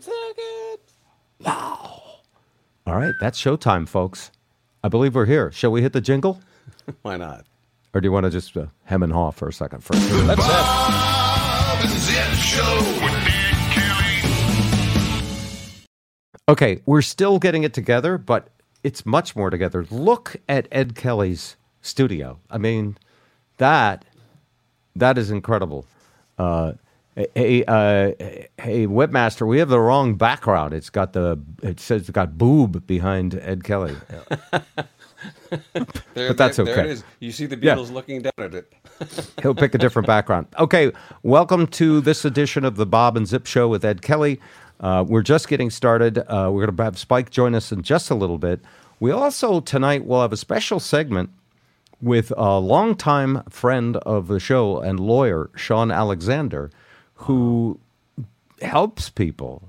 tickets. All right, that's showtime, folks. I believe we're here. Shall we hit the jingle? Why not? Or do you want to just uh, hem and haw for a second first? That's it. Bob and Zip Show with Ed Kelly. Okay, we're still getting it together, but it's much more together. Look at Ed Kelly's studio. I mean, that that is incredible. Uh, hey, uh, hey, webmaster, we have the wrong background. It's got the it says it's got boob behind Ed Kelly. There, But that's there, There okay. it is. You see the Yeah. Beatles looking down at it. He'll pick a different background. Okay, welcome to this edition of the Bob and Zip Show with Ed Kelly. Uh, we're just getting started. Uh, we're going to have Spike join us in just a little bit. We also tonight will have a special segment with a longtime friend of the show and lawyer Shawn Alexander, who helps people,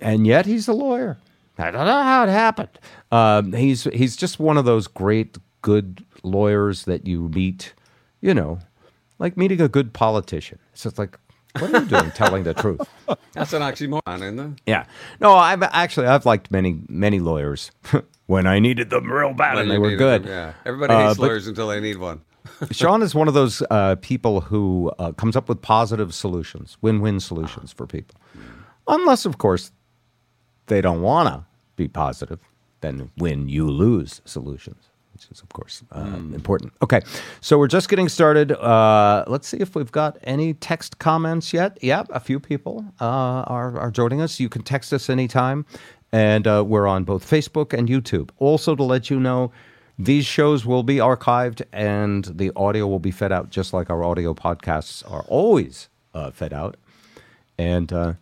and yet he's a lawyer. I don't know how it happened. Um, he's he's just one of those great good lawyers that you meet, you know, like meeting a good politician. So it's like, what are you doing, telling the truth? That's an oxymoron, isn't it? Yeah. No, I've actually I've liked many many lawyers when I needed them real bad When and they were good. Yeah. Everybody Uh, hates but- lawyers until they need one. Shawn is one of those uh, people who uh, comes up with positive solutions, win-win solutions for people. Unless, of course, they don't want to be positive, then win, you lose solutions, which is, of course, uh, important. Okay, so we're just getting started. Uh, let's see if we've got any text comments yet. Yep, a few people uh, are, are joining us. You can text us anytime, and uh, we're on both Facebook and YouTube. Also, to let you know, these shows will be archived and the audio will be fed out just like our audio podcasts are always uh, fed out. And uh,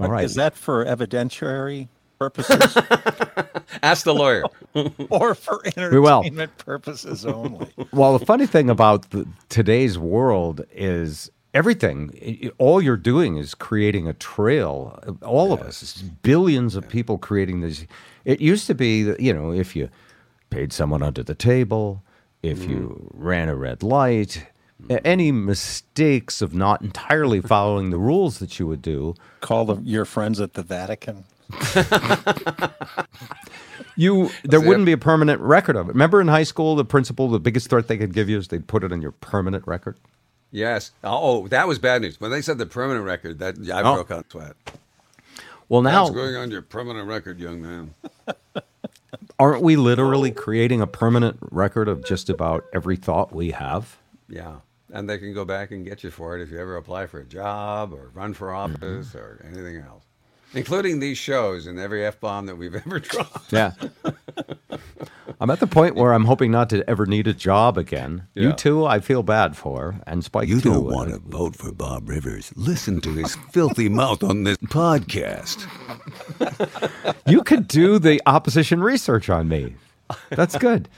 all right. Is that for evidentiary purposes Ask the lawyer. or for will. entertainment purposes only? well, the funny thing about the, today's world is everything. i- i- all you're doing is creating a trail. All of us, billions of people creating this. It used to be that you know if you paid someone under the table, if you mm. ran a red light. a- Any mistakes of not entirely following the rules that you would do, Call the, your friends at the Vatican. You there Zip. wouldn't be a permanent record of it. Remember in high school, the principal, the biggest threat they could give you is they'd put it on your permanent record. Yes. Oh, that was bad news. When they said the permanent record, that I Oh. broke out in sweat. Well, now What's going on your permanent record, young man? aren't we literally creating a permanent record of just about every thought we have? Yeah. And they can go back and get you for it if you ever apply for a job or run for Mm-hmm. office or anything else, including these shows and every F bomb that we've ever dropped. Yeah. I'm at the point where I'm hoping not to ever need a job again. You Yeah. too, I feel bad for, and Spike You too. don't want to vote for Bob Rivers. Listen to his filthy mouth on this podcast. You could do the opposition research on me. That's good.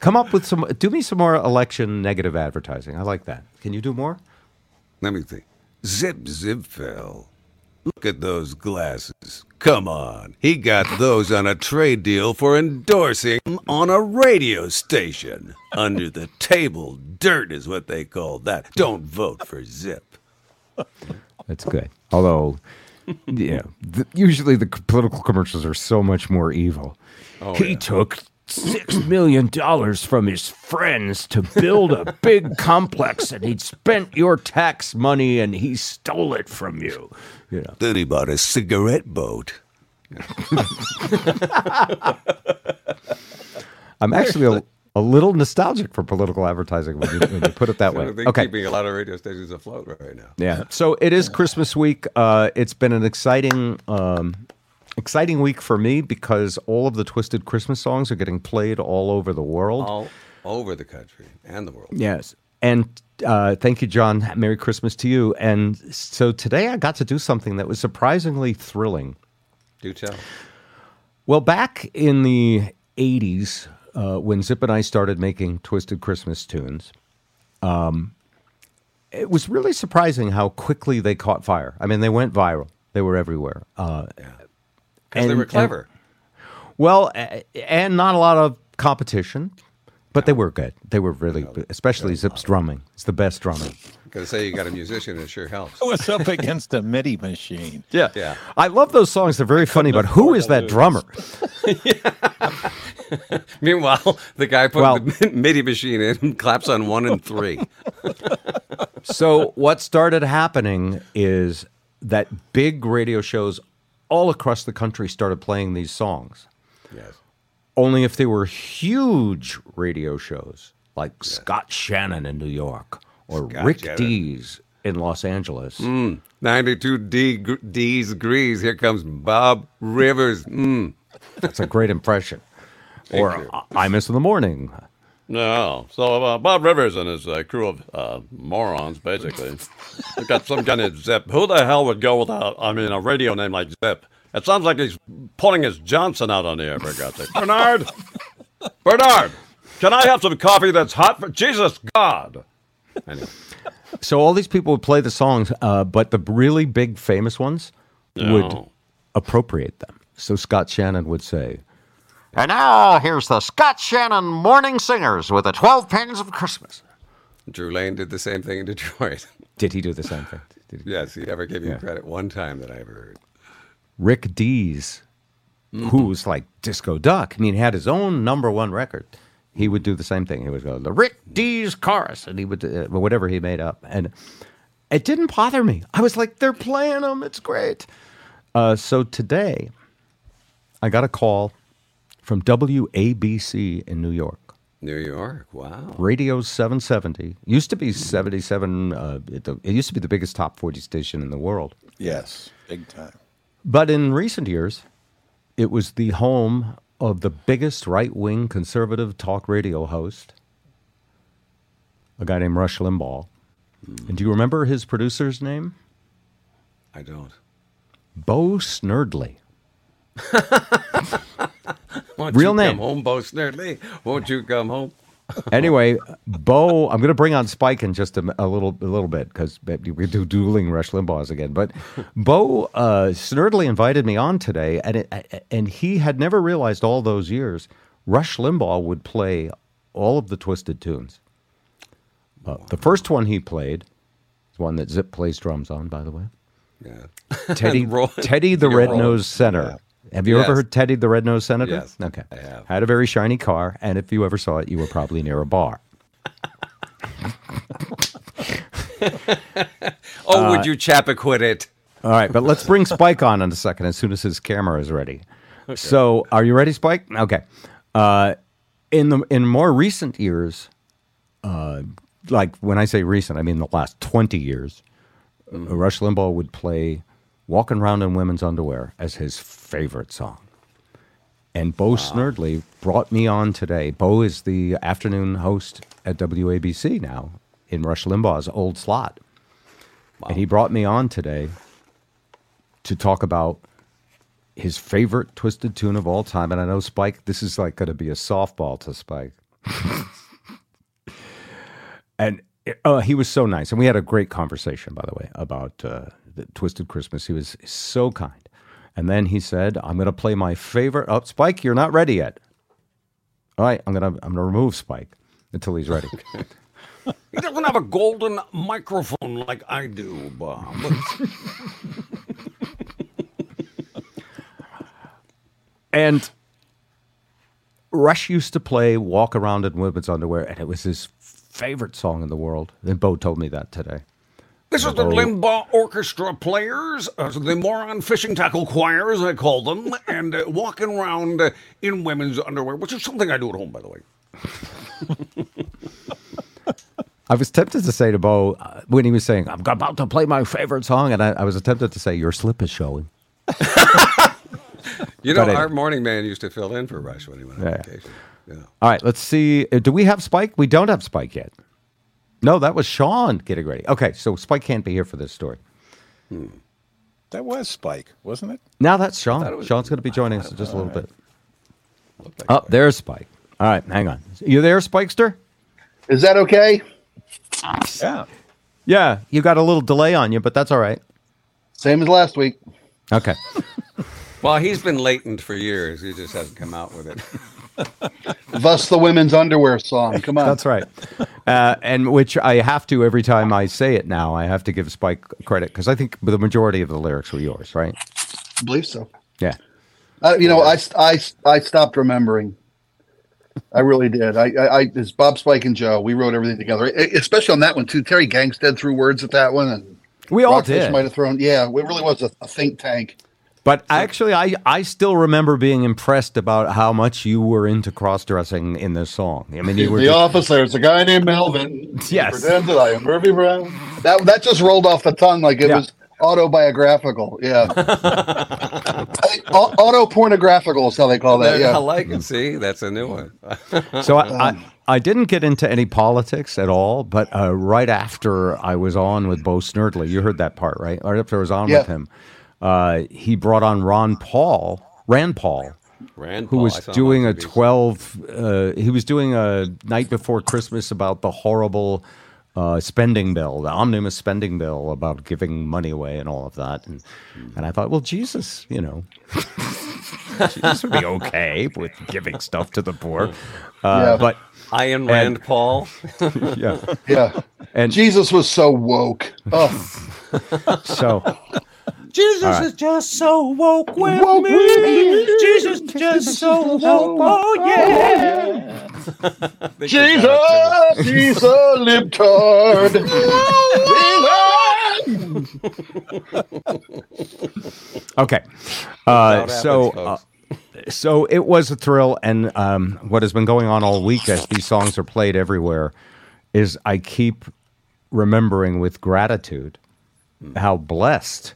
Come up with some. Do me some more election negative advertising. I like that. Can you do more? Let me think. Zip, zip, fell. Look at those glasses. Come on. He got those on a trade deal for endorsing on a radio station. Under the table dirt is what they call that. Don't vote for Zip. That's good. Although, yeah, th- usually the political commercials are so much more evil. Oh, he took six million dollars from his friends to build a big complex, and he'd spent your tax money, and he stole it from you. You know, Then he bought a cigarette boat. I'm actually a, a little nostalgic for political advertising when you, when you put it that I way. think Okay. keeping a lot of radio stations afloat right now. Yeah. So it is Christmas week. Uh, it's been an exciting, um, exciting week for me because all of the Twisted Christmas songs are getting played all over the world. All over the country and the world. Yes. And uh, thank you, John. Merry Christmas to you. And so today I got to do something that was surprisingly thrilling. Do tell. Well, back in the 80s, uh, when Zip and I started making Twisted Christmas tunes, um, it was really surprising how quickly they caught fire. I mean, they went viral, they were everywhere. Uh, Because they And- were and- clever. well, and not a lot of competition, but they were good. They were really, especially Zip's drumming. It's the best drumming. Because say you got a musician, it sure helps. was up against a MIDI machine. Yeah. Yeah. I love those songs. They're very funny, but who is that drummer? Meanwhile, the guy put Well- the MIDI machine in and claps on one and three. So what started happening is that big radio shows all across the country started playing these songs. Yes. Only if they were huge radio shows like Scott Shannon in New York or Scott Rick Shannon. Dees in Los Angeles. 92 D, D's degrees. Here comes Bob Rivers. Mm. That's a great impression. or you. I- Miss in the Morning. No. So uh, Bob Rivers and his uh, crew of uh, morons, basically, got some kind of zip. Who the hell would go with a, I mean, a radio name like Zip? It sounds like he's pulling his Johnson out on the air, for God's sake. Bernard! Bernard! Can I have some coffee that's hot for Jesus God? Anyway. So all these people would play the songs, uh, but the really big famous ones would appropriate them. So Scott Shannon would say, And now here's the Scott Shannon Morning Singers with the 12 Pains of Christmas. Drew Lane did the same thing in Detroit. Did he do the same thing? Did he? yes, he never gave you Yeah. credit one time that I ever heard. Rick Dees, who's like Disco Duck, I mean, he had his own number one record. He would do the same thing. He would go, the Rick Dees chorus, and he would, uh, whatever he made up. And it didn't bother me. I was like, they're playing them. It's great. Uh, so today, I got a call from WABC in New York. New York. Wow. Radio 770 used to be 77. Uh, it, it used to be the biggest top 40 station in the world. Yes, big time. But in recent years, it was the home of the biggest right wing conservative talk radio host, a guy named Rush Limbaugh. And do you remember his producer's name? I don't. Bo Snerdley. Won't Real name. Come home, Bo Snerdley. Won't you come home? Anyway, Bo, I'm going to bring on Spike in just a, a little a little bit because we do dueling Rush Limbaugh's again. But Bo uh, Snerdley invited me on today, and it, and he had never realized all those years Rush Limbaugh would play all of the twisted tunes. Uh, the first one he played is one that Zip plays drums on, by the way. Yeah. Teddy Teddy the Red. Nosed Senator. Have you ever Yes. heard Teddy the Red Nosed Senator? Yes, Okay. I have. Had a very shiny car, and if you ever saw it, you were probably near a bar. Oh, Uh, would you Chappaquid it? All right, but let's bring Spike on in a second as soon as his camera is ready. So, are you ready, Spike? Okay. Uh, in the in more recent years, uh, like when I say recent, I mean the last twenty years, uh, Rush Limbaugh would play "Walking Around in Women's Underwear" as his favorite song. And Bo Snerdley brought me on today. Bo is the afternoon host at WABC now in Rush Limbaugh's old slot. And he brought me on today to talk about his favorite twisted tune of all time. And I know Spike, this is like going to be a softball to Spike. and uh, he was so nice. And we had a great conversation, by the way, about uh, Twisted Christmas. He was so kind. And then he said, I'm going to play my favorite. Oh, Spike, you're not ready yet. All right, I'm going to I'm going to remove Spike until he's ready. He doesn't have a golden microphone like I do, Bob. And Rush used to play Walk Around in Women's Underwear, and it was his favorite song in the world. And Bo told me that today. This is the. Limbaugh Orchestra players, uh, the moron fishing tackle choir, as I call them, and uh, walking around uh, in women's underwear, which is something I do at home, by the way. I was tempted to say to Bo uh, when he was saying, I'm about to play my favorite song, and I, I was tempted to say, Your slip is showing. You know, our morning man used to fill in for Rush when he went on Yeah. vacation. Yeah. All right, let's see. Uh, Do we have Spike? We don't have Spike yet. No, that was Shawn getting ready. Okay, so Spike can't be here for this story. Hmm. That was Spike, wasn't it? Now that's Shawn. was- Shawn's going to be joining us in just a little bit. Oh, there's Spike. All right, hang on. You there, Spikester? Is that okay? Yeah. Yeah, you got a little delay on you, but that's all right. Same as last week. Okay. Well, he's been latent for years. He just hasn't come out with it. Thus the women's underwear song. Come on. That's right. uh, and which I have to every time I say it now. I have to give Spike credit because I think the majority of the lyrics were yours, right? I believe so. Yeah. Uh, you know, I, I, I stopped remembering. I really did. I, I, I, it's Bob Spike and Joe. We wrote everything together, especially on that one too. Terry Gangstead threw words at that one, and We all Rockfish did. might have thrown. Yeah, it really was a, a think tank. But actually, I, I still remember being impressed about how much you were into cross dressing in this song. I mean, you were the just- office. There's a guy named Melvin. Yes. Pretend that I am Murphy Brown. That that just rolled off the tongue like it Yeah. was autobiographical. Yeah. I think au- autopornographical is how they call that. Yeah, I like it. See, that's a new one. So I, I, I didn't get into any politics at all, but uh, right after I was on with Bo Snerdley, you heard that part, right? Right after I was on Yeah. with him, uh, he brought on Ron Paul, Rand Paul, Rand who Paul, I was doing a 12 uh, he was doing a night before christmas about the horrible uh, spending bill the omnibus spending bill about giving money away and all of that and, and i thought well jesus you know jesus would be okay with giving stuff to the poor uh, Yeah. but Iron Rand Paul. yeah Yeah. and Jesus was so woke. Oh, so Jesus All right. is just so woke with Woke me. with me. Jesus is just so woke. Oh yeah. Jesus, he's a libtard. Okay. Uh, so, uh, so it was a thrill, and um, what has been going on all week as these songs are played everywhere is I keep remembering with gratitude how blessed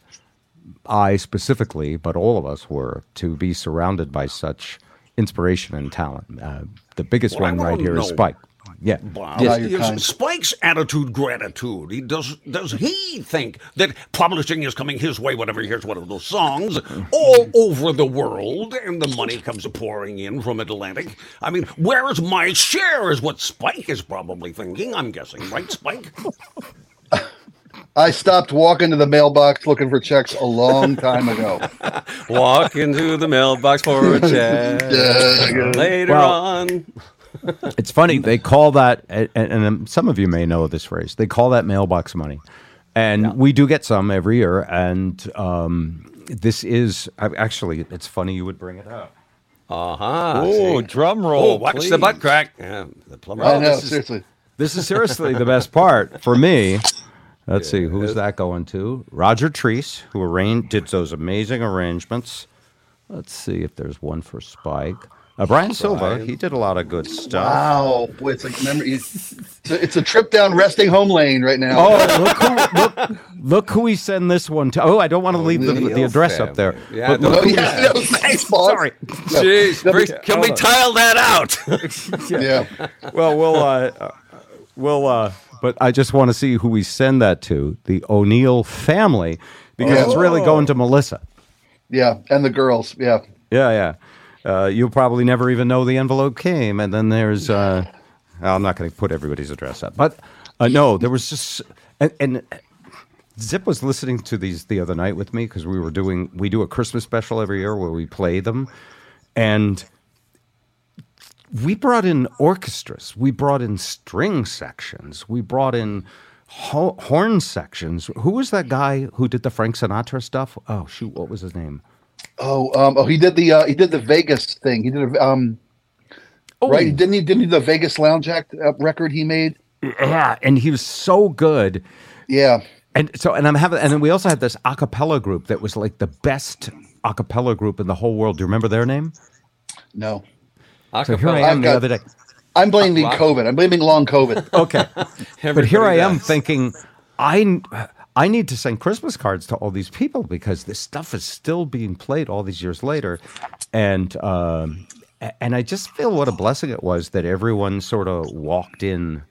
I specifically, but all of us were to be surrounded by such inspiration and talent. Uh, the biggest Well, one right wanna here is. Spike. Yeah. Wow. Now Is. Spike's attitude gratitude. He does does he think that publishing is coming his way whenever he hears one of those songs all over the world and the money comes pouring in from Atlantic? I mean, where is my share is what Spike is probably thinking, I'm guessing, right, Spike? I stopped walking to the mailbox looking for checks a long time ago. Walk into the mailbox for a check. Later Well- on. It's funny they call that, and, and um, some of you may know this phrase. They call that mailbox money, and we do get some every year. And um, this is actually, it's funny you would bring it up. Uh huh. Oh, drum roll. Oh, watch please. the butt crack. Yeah, the plumber. I know, this is- seriously. This is seriously the best part for me. Let's see, who's that going to? Roger Treece, who arranged, did those amazing arrangements. Let's see if there's one for Spike. Uh, Brian Silva, he did a lot of good stuff. Wow, boy, it's like memory. It's, it's a, trip down resting home lane right now. Oh, look who, look, look who we send this one to. Oh, I don't want to leave the, the Neil address up there. Yeah, But no, look Oh, yeah, no, thanks, boss. Sorry. Jeez, Yeah, Bruce, can we tile that out? Yeah. Well, we'll, uh, uh, we'll, uh, but I just want to see who we send that to the O'Neill family because it's really going to Melissa. Yeah. And the girls. Yeah. Yeah, yeah. Uh, you'll probably never even know the envelope came. And then there's, uh, I'm not going to put everybody's address up, but uh, no, there was just, and, and Zip was listening to these the other night with me because we were doing, we do a Christmas special every year where we play them. And we brought in orchestras, we brought in string sections, we brought in ho- horn sections. Who was that guy who did the Frank Sinatra stuff? Oh, shoot, what was his name? Oh, um, oh, he did the uh, he did the Vegas thing. He did a, um, right? Didn't he? Didn't he the Vegas Lounge Act uh, record he made? Yeah, and he was so good. Yeah. And so, and I'm having, and then we also had this a cappella group that was like the best a cappella group in the whole world. Do you remember their name? No. So here I am I've the got- other day. I'm blaming Rock- COVID. I'm blaming long COVID. Okay, but here Everybody I am does. thinking, I I need to send Christmas cards to all these people because this stuff is still being played all these years later, and um, and I just feel what a blessing it was that everyone sort of walked in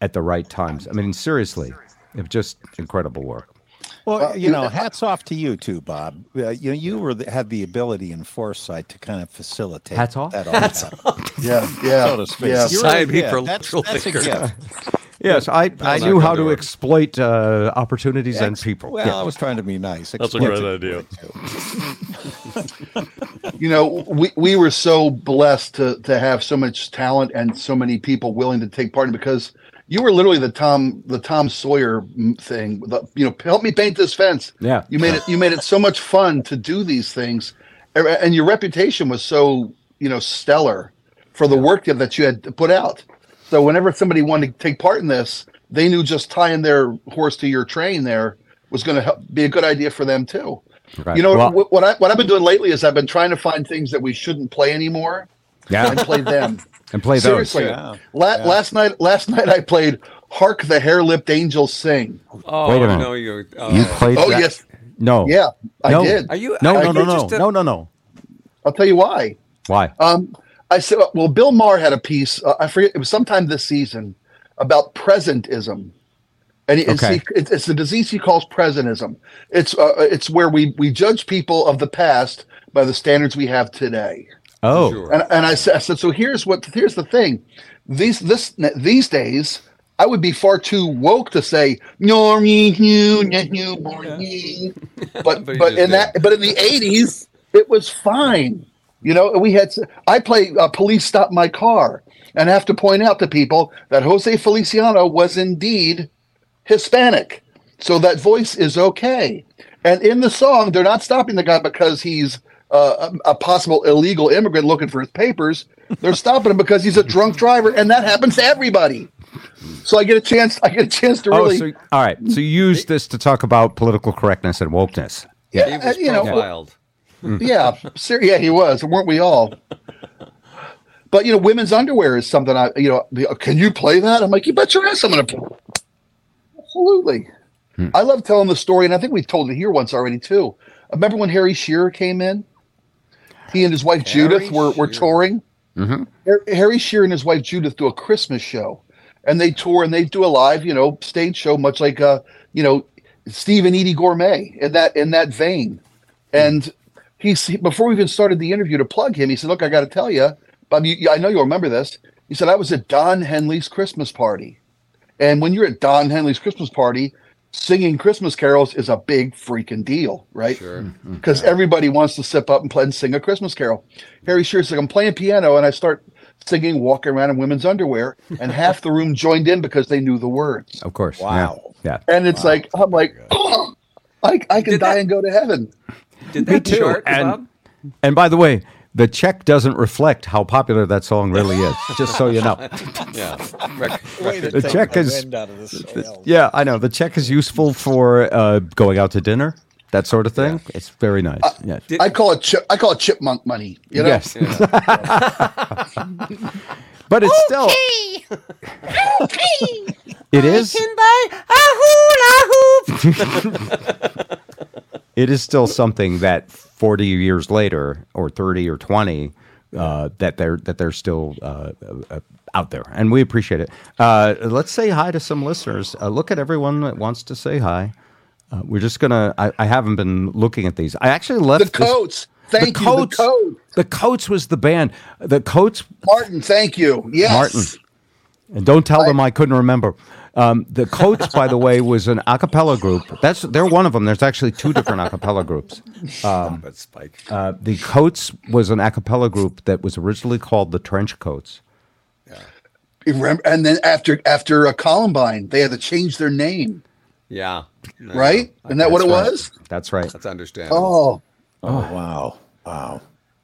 at the right times. I mean, seriously, it was just incredible work. Well, you know, hats off to you too, Bob. Uh, you know, you were the, had the ability and foresight to kind of facilitate Hats off? that all happen, Yeah. Yeah. so to speak. Yeah. You Side really beat for did. That's, literal that's a thinker. gift. Yes, I, I knew how gonna to do it. exploit uh, opportunities and people. Well, Yeah. I was trying to be nice. That's a great idea. you know we, we were so blessed to to have so much talent and so many people willing to take part in because you were literally the Tom the Tom Sawyer thing. The, you know, help me paint this fence. Yeah. you made it. You made it so much fun to do these things, and your reputation was so you know stellar for the work that- that you had put out. So whenever somebody wanted to take part in this, they knew just tying their horse to your train there was going to be a good idea for them too. Right. You know Well- what, what I what I've been doing lately is I've been trying to find things that we shouldn't play anymore Yeah. and play them. And play those. Seriously, Yeah. La- last night last night I played "Hark the Hair Lipped Angels Sing." Oh, Wait a I minute. know you. Oh, You played Oh that? yes, No. yeah, I No. did. Are you? No, are no, no, no, a- no, no, no. I'll tell you why. Why? Um, I said, well, Bill Maher had a piece. Uh, I forget it was sometime this season about presentism, and it's, Okay. he, it's, it's a disease he calls presentism. It's uh, it's where we we judge people of the past by the standards we have today. Oh. Sure. And, and I, said, I said, so here's what here's the thing. These this these days, I would be far too woke to say no, me, you, not you. But But but, in did. that but in the eighties, it was fine. You know, we had I play uh, police stop my car, and I have to point out to people that Jose Feliciano was indeed Hispanic, so that voice is okay. And in the song, they're not stopping the guy because he's uh, a, a possible illegal immigrant looking for his papers. They're stopping him because he's a drunk driver, and that happens to everybody. So I get a chance. I get a chance to Oh, really, so, all right. So you use this to talk about political correctness and wokeness. He yeah, was you know, wild. yeah, ser- yeah, he was, weren't we all? But you know, women's underwear is something I, you know, the- uh, can you play that? I'm like, you bet your ass I'm gonna play. Absolutely. Hmm. I love telling the story, and I think we've told it here once already too. Remember when Harry Shearer came in? He and his wife Judith were, were Shearer. touring. Har- Harry Shearer and his wife Judith do a Christmas show, and they tour and they do a live, you know, stage show, much like uh, you know, Steve and Eydie Gormé in that in that vein. And he's he, before we even started the interview to plug him, he said, "Look, I got to tell you, Bob. You, I know you'll remember this." He said, "I was at Don Henley's Christmas party, and when you're at Don Henley's Christmas party, singing Christmas carols is a big freaking deal, right? Sure. Mm-hmm. Mm-hmm. Because everybody wants to sip up and play and sing a Christmas carol." Harry Shearer's like, "I'm playing piano, and I start." Singing, walking around in women's underwear, and half the room joined in because they knew the words. Of course. Wow. Yeah. And it's like I'm like, oh, I, I can Did die that- and go to heaven. Did that too, chart, and- Bob? And by the way, the check doesn't reflect how popular that song really is. just so you know. Yeah. Rec- Way to The check is- wind out of the. Yeah, I know. The check is useful for uh, going out to dinner, that sort of thing. It's very nice. yes. Did- I call it chip. I call it chipmunk money. You know, yes. but it's still. okay. It is. it is still something that 40 years later, or 30 or 20, uh, that they're that they're still uh, uh, out there, and we appreciate it. Uh, let's say hi to some listeners. Uh, look at everyone that wants to say hi. Uh, we're just gonna. I, I haven't been looking at these. I actually left the this- coats. Thank the you. coats. The The coats was the band. The coats Martin. Thank you. Yes, Martin. And don't tell them I couldn't remember. Um, the Coats, by the way, was an a cappella group. That's they're one of them. There's actually two different a cappella groups. but Spike. Uh, the Coats was an a cappella group that was originally called the Trench Coats. You remember- And then after after a Columbine, they had to change their name, Yeah. right? Isn't that what it right. was? That's right. That's understandable. Oh. Oh, wow. Wow.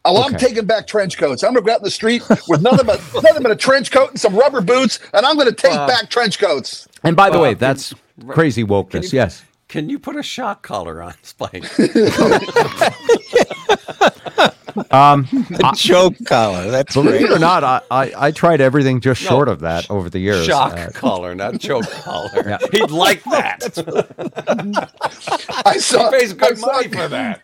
Oh, well, I'm taking back trench coats. I'm gonna go out in the street with nothing but nothing but a trench coat and some rubber boots, and I'm gonna take back trench coats. And by the way, Bob, that's crazy wokeness. you- Yes. Can you put a shock collar on Spike? The choke collar. That's Believe great. it or not, I, I, I tried everything just short of that over the years. shock Uh, collar, not choke collar. He'd like that. I saw. Pays I good saw, money for that.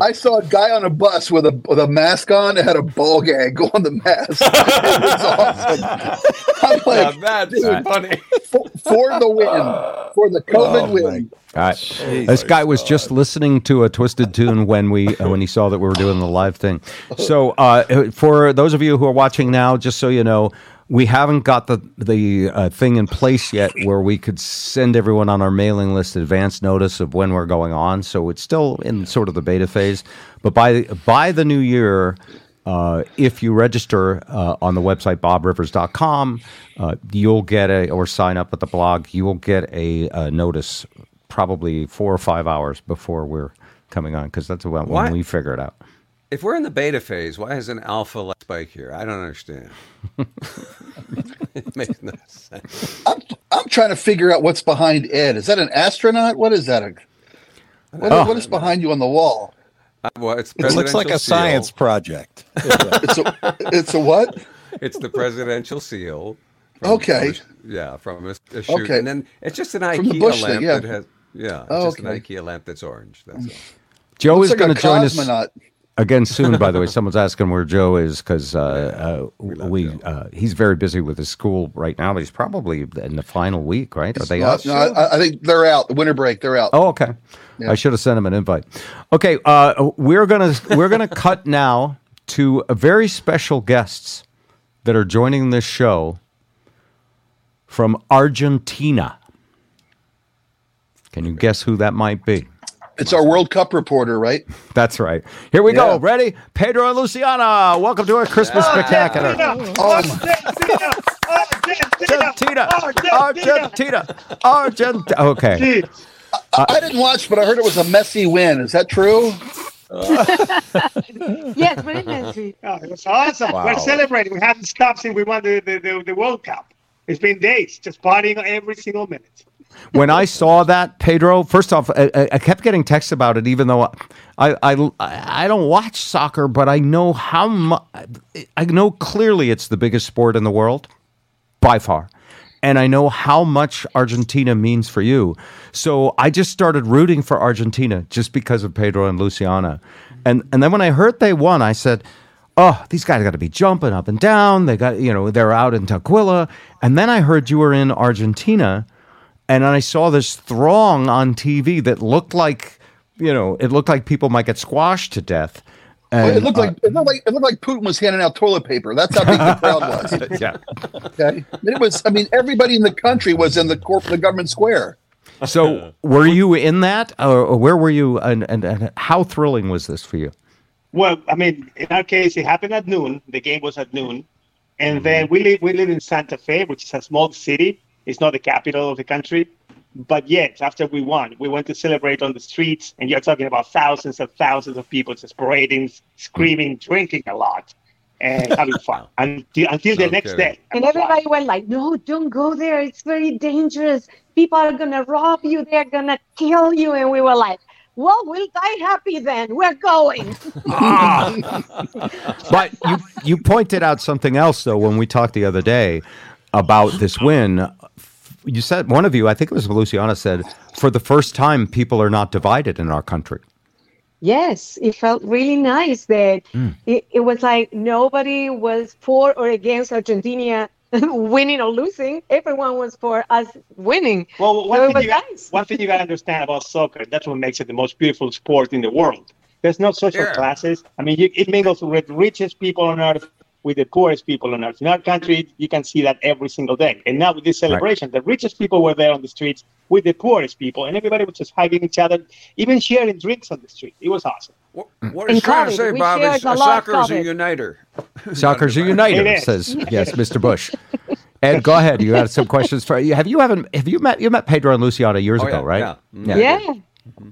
I saw a guy on a bus with a with a mask on and had a ball gag on the mask. it was awesome. I'm Now like, that's funny. for, for the win, for the COVID win. All right. This guy was just listening to a twisted tune when we uh, when he saw that we were doing the live thing. So uh, for those of you who are watching now, just so you know, we haven't got the the uh, thing in place yet where we could send everyone on our mailing list advance notice of when we're going on. So it's still in sort of the beta phase. But by by the new year, Uh, if you register uh, on the website bobrivers.com, uh, you'll get a or sign up at the blog. You will get a, uh notice probably four or five hours before we're coming on because that's Why- when we figure it out. If we're in the beta phase, why is an alpha like spike here? I don't understand. it makes no sense. I'm, I'm trying to figure out what's behind Ed. Is that an astronaut? What is that? A, what, Oh. what is behind you on the wall? Uh, well, it's It looks like presidential a science project. It's a, it's a what? It's the presidential seal. from- Okay. from a- yeah, from a, a shoot, Okay. and then it's just an IKEA Bush lamp thing, yeah. that has. Yeah, it's Oh, just an. IKEA lamp that's orange. That's all. Joe Looks is like going a to join us cosmonaut. Again soon. By the way, someone's asking where Joe is because uh, uh, we uh, he's very busy with his school right now. He's probably in the final week, right? Are they No, out? no, I, I think they're out. Winter break, they're out. Oh, okay. I should have sent him an invite. Okay, uh, we're gonna we're gonna cut now to a very special guests that are joining this show from Argentina. Can you guess who that might be? It's our World Cup reporter, right? That's right. Here we go. Ready? Pedro and Luciana. Welcome to our Christmas oh, spectacular. Argentina, Argentina, Argentina. Okay. I didn't watch, but I heard it was a messy win. Is that true? Yes, very messy. Oh, it was awesome. Wow. We're celebrating. We haven't stopped since we won the, the, the, the World Cup. It's been days, just partying every single minute. When I saw that, Pedro, first off, I, I- kept getting texts about it, even though I, I, I don't watch soccer, but I know how much, I know clearly it's the biggest sport in the world by far. And I know how much Argentina means for you. So I just started rooting for Argentina just because of Pedro and Luciana. And, and then when I heard they won, I said, oh, these guys got to be jumping up and down. They got, you know, they're out in Tequila. And then I heard you were in Argentina and I saw this throng on TV that looked like, you know, it looked like people might get squashed to death. And, it looked uh, like it looked like it looked like Putin was handing out toilet paper. That's how big the crowd was. yeah. Okay, it was. I mean, everybody in the country was in the corp, the government square. So, were you in that, or, or where were you, and, and, and how thrilling was this for you? Well, I mean, in our case, it happened at noon. The game was at noon, and then we live we live in Santa Fe, which is a small city. It's not the capital of the country, but yet after we won, we went to celebrate on the streets, and you're talking about thousands and thousands of people just parading, screaming, drinking a lot, and having fun until until the No next day. And everybody went like, no, don't go there. It's very dangerous. People are going to rob you. They're going to kill you. And we were like, well, we'll die happy then. We're going. But you you pointed out something else though when we talked the other day about this win. You said one of you, I think it was Luciana, said for the first time people are not divided in our country. Yes, it felt really nice that hmm. it, it was like nobody was for or against Argentina winning or losing. Everyone was for us winning. Well, one it thing, you got, nice. one thing you got to understand about soccer, that's what makes it the most beautiful sport in the world. There's no social Yeah. classes. I mean, you, it mingles with the richest people on earth with the poorest people on earth. In our country, you can see that every single day. And now with this celebration, the richest people were there on the streets with the poorest people, and everybody was just hugging each other, even sharing drinks on the street. It was awesome. What, what And he's trying to say, Bob, is a soccer is a COVID. uniter. Soccer's a uniter, says yes, Mr. Bush. Ed, go ahead. You had some questions for you. Have you haven't have you met you met Pedro and Luciana years Oh, ago, yeah, right? yeah. Mm. Yeah.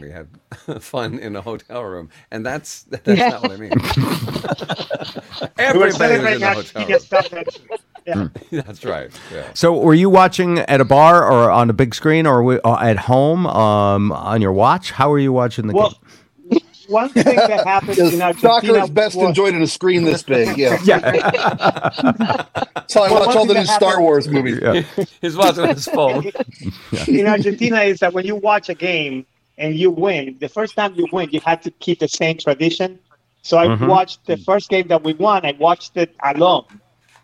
We had fun in a hotel room, and that's that's Yeah. not what I mean. Everybody was in the hotel Argentina stuff. That's, yeah. room. That's right. Yeah. So, were you watching at a bar or on a big screen, or uh, at home um, on your watch? How were you watching the Well, game? one thing that happened in Soccer Argentina is best was- enjoyed on a screen this big. Yeah, Yeah, that's how I Well, watch all the new that Star happened- Wars movies. yeah. He's watching his phone. in Argentina is that when you watch a game and you win, the first time you win, you had to keep the same tradition. So I Mhm. watched the first game that we won. I watched it alone.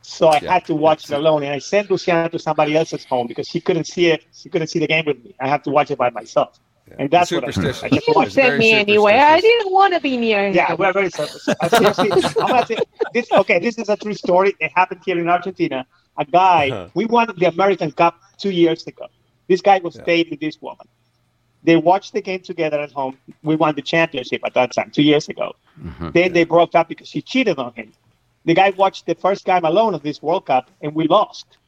So I Yeah, had to watch it alone, and I sent Luciana to somebody else's home because she couldn't see it. She couldn't see the game with me. I have to watch it by myself, and that's what I, I just didn't watched. It's send me anywhere. I didn't want to be near Yeah, we're very selfish. I seriously, I'm gonna say this. Okay, this is a true story. It happened here in Argentina. A guy, Uh-huh. we won the American Cup two years ago. This guy was Yeah. stayed with this woman. They watched the game together at home. We won the championship at that time, two years ago. Mm-hmm. Then they broke up because she cheated on him. The guy watched the first game alone of this World Cup, and we lost.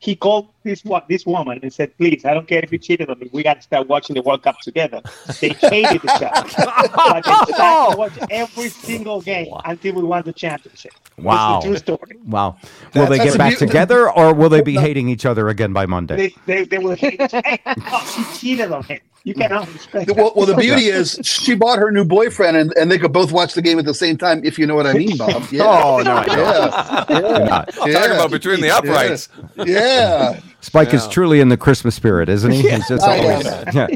He called this this woman and said, "Please, I don't care if you cheated on me. We got to start watching the World Cup together." They hated each other, but they sat and watched every single game until we won the championship. Wow. True story. Wow. Will they get back beau- together or will they be hating each other again by Monday? They they, they will hate. hey, oh, she cheated on him. You cannot respect. Well, well, the beauty is she bought her new boyfriend, and, and they could both watch the game at the same time. If you know what I mean, Bob. Yeah. Oh, no, I don't. yeah. You're not. Talk about between the uprights. Yeah. Spike is truly in the Christmas spirit, isn't he? He's just always. am. Yeah.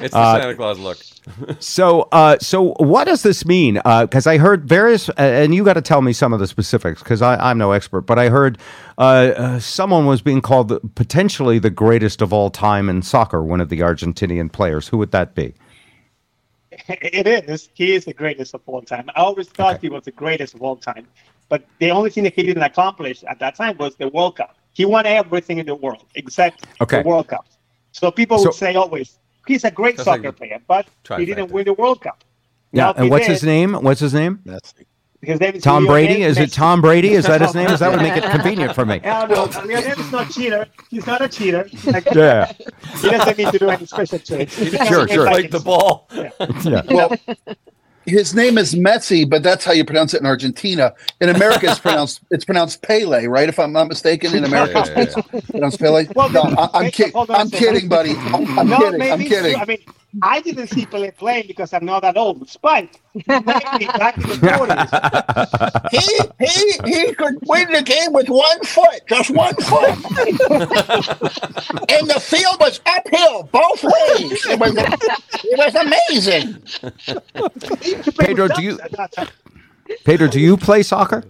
It's the Uh, Santa Claus look. So, uh, so what does this mean? Because I heard various, uh, and you got to tell me some of the specifics because I'm no expert. But I heard uh, uh, someone was being called the, potentially the greatest of all time in soccer, one of the Argentinian players. Who would that be? It is. He is the greatest of all time. I always thought he was the greatest of all time. But the only thing that he didn't accomplish at that time was the World Cup. He won everything in the world except Okay. the World Cup. So people So- would say always, he's a great soccer like player, but he didn't trifecta. win the World Cup. Yeah, Now, and what's did, his name? What's his name? That's His name is Tom Lionel Brady? Is it Tom Brady? Is that his name? Is that would make it convenient for me? No, no, Lionel is not cheater. He's not a cheater. Like, Yeah, He doesn't need to do any special trades. He just Sure, plays sure. like Like the himself. ball. yeah. Well, his name is Messi, but that's how you pronounce it in Argentina. In America, it's pronounced it's pronounced Pele, right? If I'm not mistaken, in America, Yeah, yeah, yeah. it's pronounced Pele. Well, no, I, I'm, wait, kid- hold on a I'm kidding, buddy. I'm, I'm no, kidding. maybe I'm kidding. I mean, I didn't see Pelé playing because I'm not that old. Spike. Back in the 40s. He he he could win the game with one foot, just one foot. and the field was uphill both ways. It was it was amazing. He used to play Pedro, do you- ducks at that time. Pedro, do you play soccer?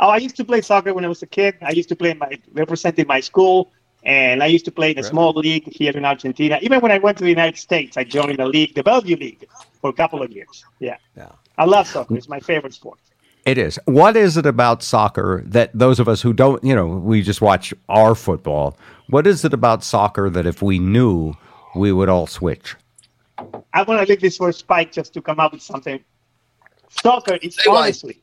Oh, I used to play soccer when I was a kid. I used to play in my representing my school, and I used to play in a small league here in Argentina. Even when I went to the United States, I joined the league, the Bellevue League, for a couple of years. Yeah, Yeah. I love soccer. It's my favorite sport. It is. What is it about soccer that those of us who don't, you know, we just watch our football? What is it about soccer that if we knew, we would all switch? I want to leave this for Spike just to come up with something. Soccer is honestly,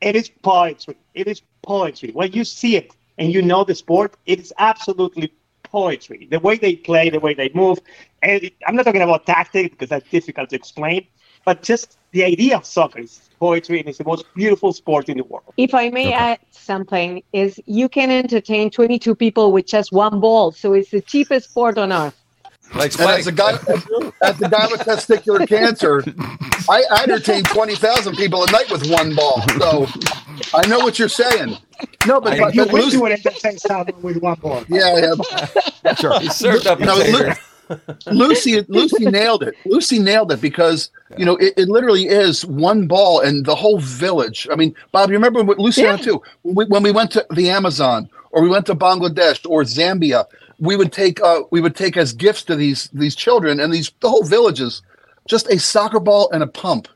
it is poetry. It is poetry. When you see it and you know the sport, it is absolutely poetry. The way they play, the way they move. And I'm not talking about tactics because that's difficult to explain, but just the idea of soccer is poetry and it's the most beautiful sport in the world. If I may add something, is you can entertain 22 people with just one ball, so it's the cheapest sport on earth. Like And as a guy, as a guy with testicular cancer, I, I entertain twenty thousand people a night with one ball. So I know what you're saying. No, but, but, You but wish Lucy, you would entertain someone with one ball. yeah, yeah. Sure. He served up a No, tater. Lucy, Lucy nailed it. Lucy nailed it because you know it, it literally is one ball and the whole village. I mean, Bob, you remember what Lucy Yeah. too? When we, when we went to the Amazon or we went to Bangladesh or Zambia, we would take uh, we would take as gifts to these these children and these the whole villages just a soccer ball and a pump.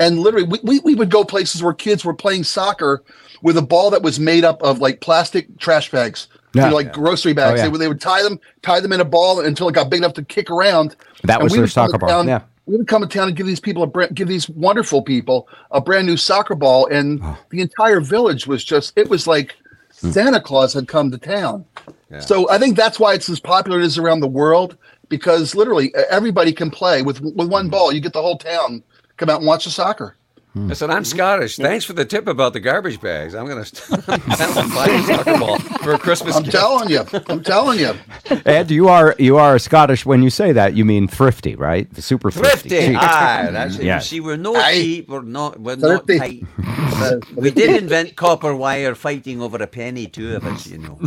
And literally, we, we, we would go places where kids were playing soccer with a ball that was made up of like plastic trash bags, you know, like grocery bags. Oh, yeah. they, would, they would tie them tie them in a ball until it got big enough to kick around. That was their soccer ball. Yeah. We would come to town and give these people a brand, give these wonderful people a brand new soccer ball, and Oh. the entire village was just it was like Hmm. Santa Claus had come to town. So I think that's why it's as popular as around the world because literally everybody can play with with one mm-hmm. ball. You get the whole town come out and watch the soccer. I said, I'm Scottish. Thanks for the tip about the garbage bags. I'm going to buy a soccer ball for a Christmas I'm gift. telling you, I'm telling you. Ed, you are you are Scottish. When you say that, you mean thrifty, right? The super thrifty. Thrifty, Cheap. aye, that's it. Yeah. You see, we're not Aye. cheap, we're not, we're not Thrifty. tight. But we did invent copper wire fighting over a penny, two of us, you know.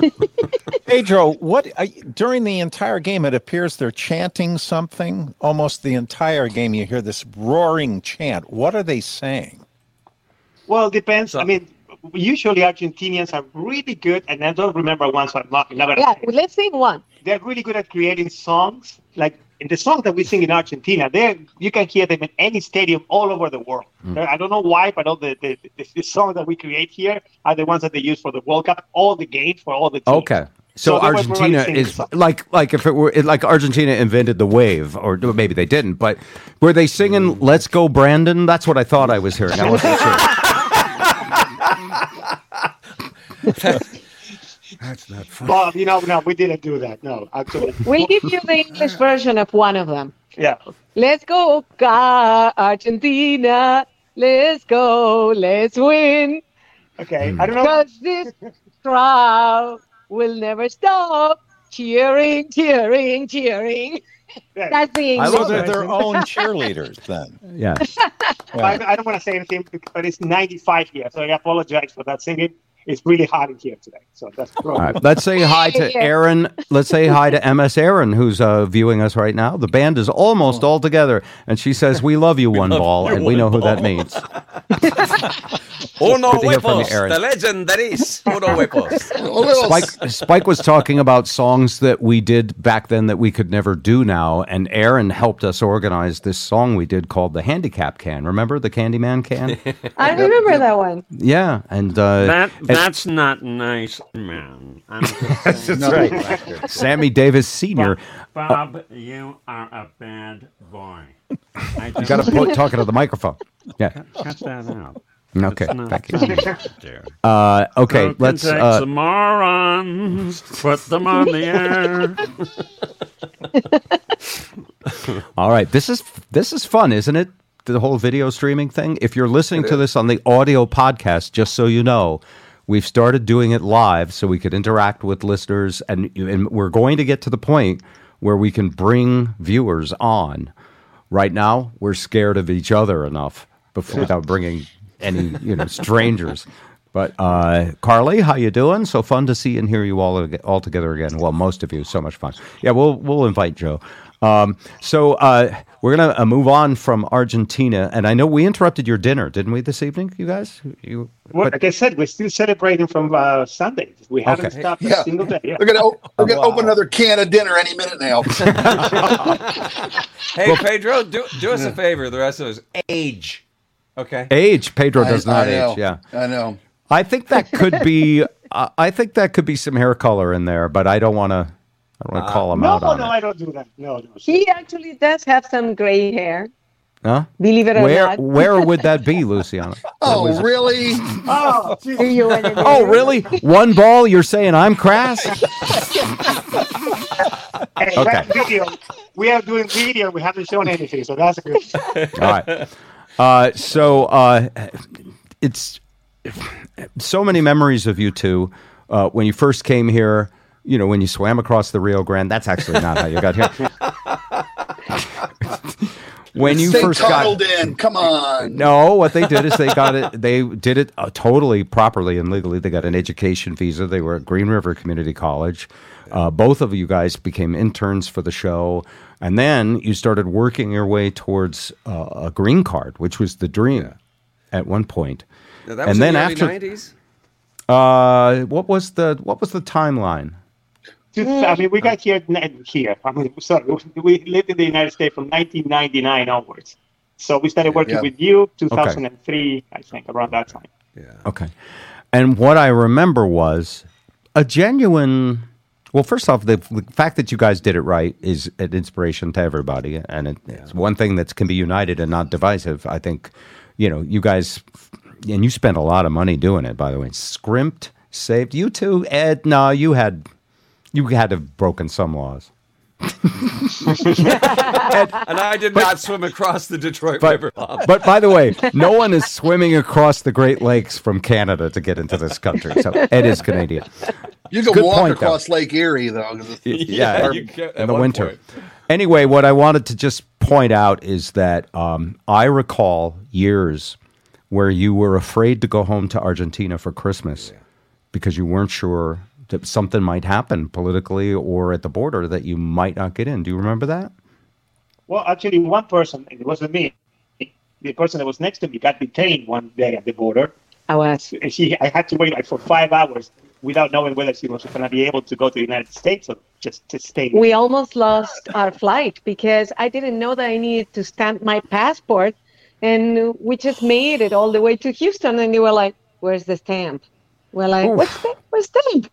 Pedro, what uh, during the entire game it appears they're chanting something almost the entire game. You hear this roaring chant. What are they saying? Well, it depends. I mean, usually Argentinians are really good, and I don't remember one, so I'm not, I'm not gonna Yeah, say. let's sing one. They're really good at creating songs. Like in the songs that we sing in Argentina, there you can hear them in any stadium all over the world. Hmm. I don't know why, but all the, the, the, the songs that we create here are the ones that they use for the World Cup, all the games for all the teams. Okay. So, So Argentina is like like if it were like Argentina invented the wave, or maybe they didn't, but were they singing "Let's Go Brandon"? That's what I thought I was hearing. I wasn't sure. That's not fun. Bob, you know, no, we didn't do that. No, actually. We'll give you the English version of one of them. Yeah. Let's go, Argentina. Let's go. Let's win. Okay. I don't know. Because this crowd will never stop cheering, cheering, cheering. That's the I English love they're their own cheerleaders then. Yeah. I, I don't want to say anything, but it's 95 here, so I apologize for that singing. It's really hot in here today, so that's All right. Let's say hi to Aaron. Let's say hi to MS Aaron, who's uh, viewing us right now. The band is almost all together, and she says, "We love you, one ball," you, and we one know who that means. Uno Good to hear from you, huevos, Aaron. the legendaries. Uno huevos. Spike, Spike was talking about songs that we did back then that we could never do now, and Aaron helped us organize this song we did called the Handicap Can. Remember the Candyman can? I remember that one. yeah, and uh, That and- that's not nice, man. I'm just saying. that's right. Sammy Davis Senior. Bob, you are a bad boy. I You got to put talking to the microphone. Yeah. cut that out. Okay. It's not Thank you. Uh, okay. You Let's. take Uh, some morons, put them on the air. All right, this is this is fun, isn't it? The whole video streaming thing. If you're listening to this on the audio podcast, just so you know, we've started doing it live so we could interact with listeners, and and we're going to get to the point where we can bring viewers on. Right now, we're scared of each other enough before, without bringing any you know strangers. But uh, Carly, how you doing? So fun to see and hear you all all together again. Well, most of you, so much fun. Yeah, we'll we'll invite Joe. Um, so uh, we're gonna uh, move on from Argentina, and I know we interrupted your dinner, didn't we, this evening? You guys, you. Well, but- like I said, we're still celebrating from uh, Sunday. We haven't Okay. stopped Yeah. a single day. Yeah. We're gonna o- we're gonna Wow. open another can of dinner any minute now. Hey, Pedro, do, do us a favor. The rest of us age. Okay. age, Pedro does I- not I age. Yeah, I know. I think that could be. uh, I think that could be some hair color in there, but I don't want to. I don't want to call him No, out on no, it. I don't do that. No, no. He actually does have some gray hair. Huh? Believe it or Where not. where would that be, Luciana? Oh, really? Oh, geez. You? Oh, really? One ball? You're saying I'm crass? Hey, Okay. that video. We are doing video. We haven't shown anything, so that's good. All right. Uh, so uh, it's so many memories of you two. Uh, when you first came here, you know, when you swam across the Rio Grande. That's actually not how you got here. when you Stay first got in. Come on. no, what they did is they got it. They did it uh, totally properly and legally. They got an education visa. They were at Green River Community College. Uh, both of you guys became interns for the show, and then you started working your way towards uh, a green card, which was the dream at one point. Now, that was and in then the after, early 90s? uh, what was the what was the timeline? Just- I mm. mean, we got here here. I mean, sorry, we lived in the United States from 1999 onwards. So we started working Yeah. with you 2003, I think, around that time. Okay. And what I remember was a genuine. Well, first off, the, the fact that you guys did it right is an inspiration to everybody, and it, it's one thing that can be united and not divisive. I think, you know, you guys, and you spent a lot of money doing it. By the way, scrimped, saved. You too, Ed. No, you had, you had to have broken some laws. And I did not swim across the Detroit But, River. Bob. but by the way, no one is swimming across the Great Lakes from Canada to get into this country. So Ed is Canadian. You can Good walk point, though. across Lake Erie though. it's- yeah, you can- in the winter. point. Anyway, what I wanted to just point out is that um, I recall years where you were afraid to go home to Argentina for Christmas because you weren't sure that something might happen politically or at the border that you might not get in. Do you remember that? Well, actually, one person, it wasn't me, the person that was next to me got detained one day at the border. I was. And she, I had to wait like for five hours without knowing whether she was going to be able to go to the United States or just to stay. We almost lost our flight because I didn't know that I needed to stamp my passport. And we just made it all the way to Houston. And they were like, Where's the stamp? We're like, What's the, where's stamp?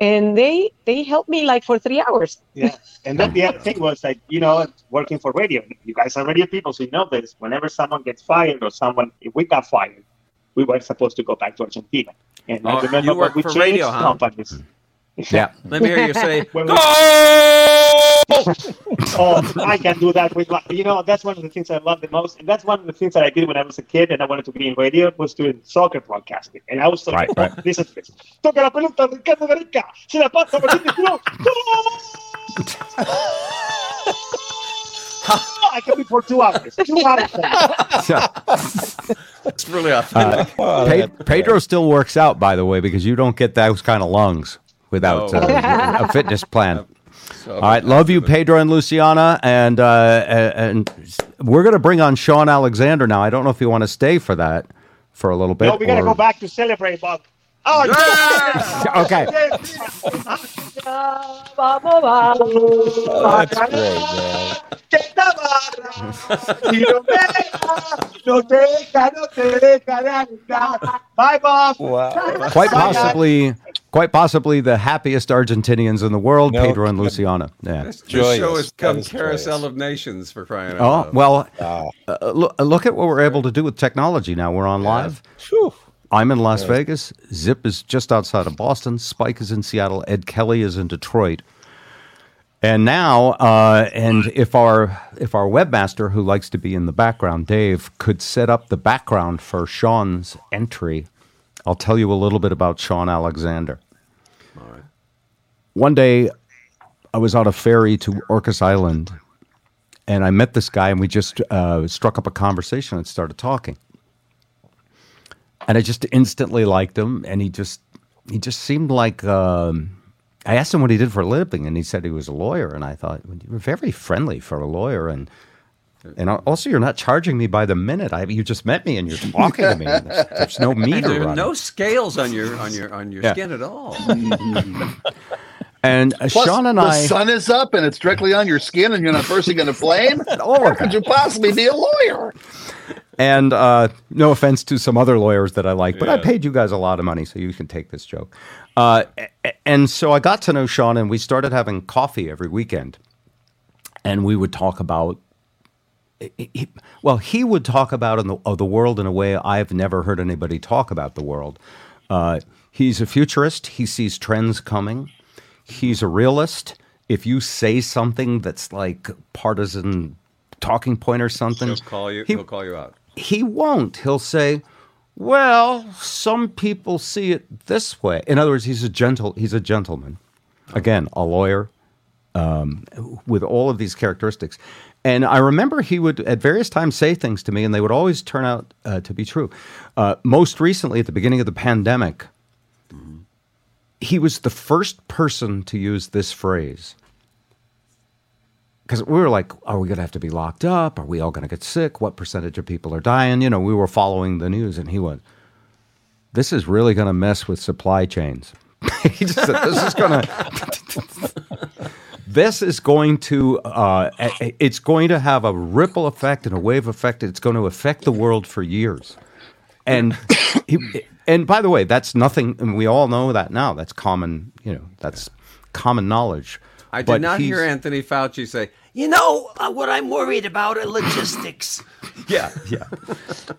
And they they helped me like for three hours. Yeah, and then the other thing was like, you know, working for radio. You guys are radio people, so you know this. Whenever someone gets fired or someone, if we got fired, we were supposed to go back to Argentina. And Oh, I remember you when work we for changed radio, huh? companies. Yeah. Let me hear you say, When "Go!" oh, I can do that with my, you know, that's one of the things I love the most. And that's one of the things that I did when I was a kid and I wanted to be in radio was doing soccer broadcasting. And I was like, Right, right. listen to this. Toca la pelota, Ricardo Gareca. Se la pasa, Martín Cruz. I can be for two hours. Two hours. It's really Uh, authentic. Pe- Pedro still works out, by the way, because you don't get those kind of lungs without Oh. uh, a fitness plan. So- All right, love you, Pedro and Luciana, and uh, and we're going to bring on Shawn Alexander now. I don't know if you want to stay for that for a little bit. No, we gotta or- go back to celebrate, Bob. Oh, yeah! Okay. That's great, man. Bye, Bob. Wow. Quite possibly, quite possibly the happiest Argentinians in the world, No Pedro and. Luciana. Yeah. This, this show has That become Carousel joyous. of Nations for crying out loud. Oh loud. well, Wow. uh, look, look at what we're able to do with technology now. We're on live. Phew. I'm in Las Vegas. Zip is just outside of Boston. Spike is in Seattle. Ed Kelly is in Detroit. And now, uh, and if our if our webmaster, who likes to be in the background, Dave, could set up the background for Shawn's entry, I'll tell you a little bit about Shawn Alexander. One day, I was on a ferry to Orcas Island, and I met this guy, and we just uh, struck up a conversation and started talking and I just instantly liked him, and he just he just seemed like. Um, I asked him what he did for a living, and he said he was a lawyer, and I thought well, you were very friendly for a lawyer, and and also you're not charging me by the minute. I you just met me and you're talking to me. There's, there's no meter there are no scales on your on your on your Yeah. skin at all. and uh, Plus, Shawn and the I. The sun is up and it's directly on your skin, and you're not bursting into flame. all How could you possibly be a lawyer? And uh, no offense to some other lawyers that I like, but I paid you guys a lot of money, so you can take this joke. Uh, and so I got to know Shawn, and we started having coffee every weekend. And we would talk about, well, he would talk about in the, of the world in a way I've never heard anybody talk about the world. Uh, he's a futurist, he sees trends coming, he's a realist. If you say something that's like partisan talking point or something, He'll call you. He, will call you out. He won't. He'll say, "Well, some people see it this way." In other words, he's a gentle. He's a gentleman. Again, a lawyer um, with all of these characteristics. And I remember he would at various times say things to me, and they would always turn out uh, to be true. Uh, most recently, at the beginning of the pandemic, he was the first person to use this phrase because we were like, are we going to have to be locked up? Are we all going to get sick? What percentage of people are dying? You know, we were following the news, and he went, "This is really going to mess with supply chains." he just said, "This is going to." This is going to uh, it's going to have a ripple effect and a wave effect. It's going to affect the world for years. And and by the way, that's nothing. And we all know that now. That's common. You know, that's common knowledge. I did But not hear Anthony Fauci say, You know, uh, what I'm worried about are logistics. Yeah, yeah.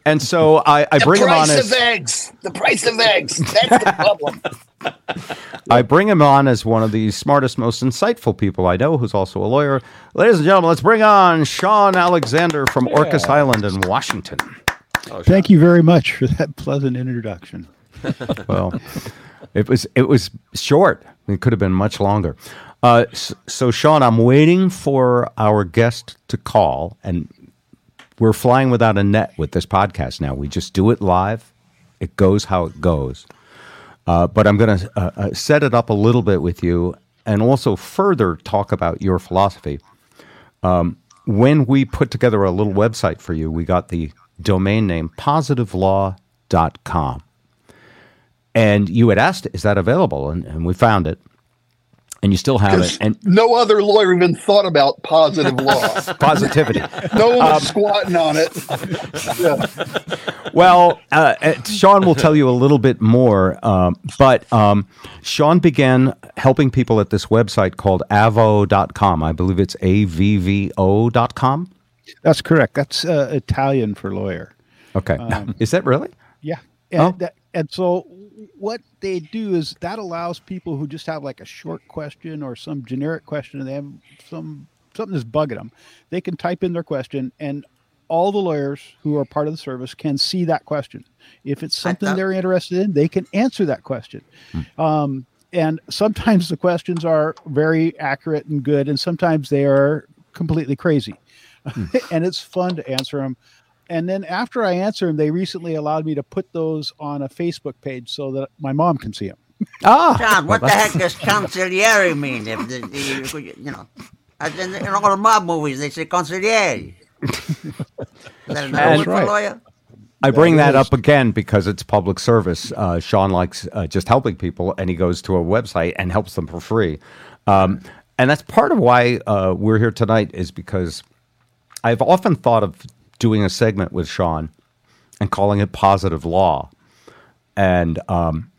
And so I, I bring him on The price as of eggs. The price of eggs. That's the problem. I bring him on as one of the smartest, most insightful people I know, who's also a lawyer. Ladies and gentlemen, let's bring on Shawn Alexander from Orcas Island in Washington. Thank you very much for that pleasant introduction. Well, it was it was short. It could have been much longer. Uh, so, Shawn, I'm waiting for our guest to call, and we're flying without a net with this podcast now. We just do it live. It goes how it goes. Uh, but I'm going to uh, uh, set it up a little bit with you, and also further talk about your philosophy. Um, when we put together a little website for you, we got the domain name positivelaw.com. And you had asked, is that available? And, and we found it. And you still have it. And no other lawyer even thought about positive law. positivity. No one was Um, squatting on it. Yeah. Well, uh, uh, Shawn will tell you a little bit more, um, but um, Shawn began helping people at this website called Avvo.com. I believe it's A-V-V-O.com. That's correct. That's uh, Italian for lawyer. Okay. Um, Is that really? Yeah. And, Oh. that, and so what they do is that allows people who just have like a short question or some generic question and they have some something that's bugging them. They can type in their question and all the lawyers who are part of the service can see that question. If it's something they're interested in, they can answer that question. Um, and sometimes the questions are very accurate and good, and sometimes they are completely crazy. and it's fun to answer them. And then after I answer them, they recently allowed me to put those on a Facebook page so that my mom can see them. Ah, John, what the heck does consigliere mean? If the, the, you know, as in, in all the mob movies, they say consigliere. Is that another That's word for right. lawyer? I bring That that is- up again because it's public service. Uh, Shawn likes uh, just helping people, and he goes to a website and helps them for free. Um, and that's part of why uh, we're here tonight, is because I've often thought of doing a segment with Shawn and calling it Positive Law. And um,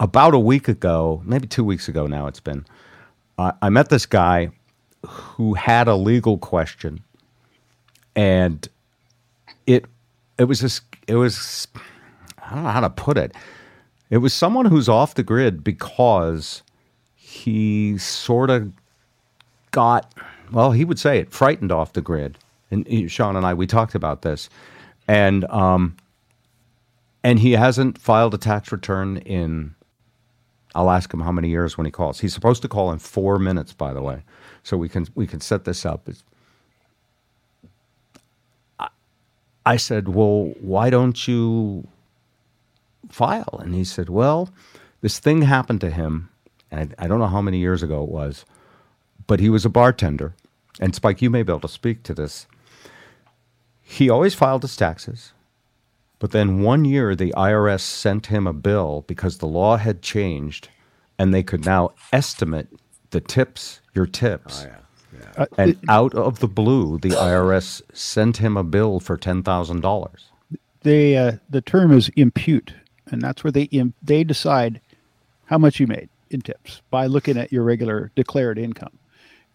about a week ago, maybe two weeks ago now, it's been, I I met this guy who had a legal question, and it it was this it was I don't know how to put it. It was someone who's off the grid because he sort of got well, he would say it frightened off the grid. And Shawn and I we talked about this, and um, and he hasn't filed a tax return in. I'll ask him how many years when he calls. He's supposed to call in four minutes, by the way, so we can we can set this up. It's, I said, Well, why don't you file? And he said, Well, this thing happened to him. And I, I don't know how many years ago it was, but he was a bartender. And Spike, you may be able to speak to this. He always filed his taxes. But then one year, the IRS sent him a bill because the law had changed and they could now estimate the tips, your tips. Uh, And out of the blue, the IRS sent him a bill for ten thousand dollars. They uh, the term is impute, and that's where they im- they decide how much you made in tips by looking at your regular declared income,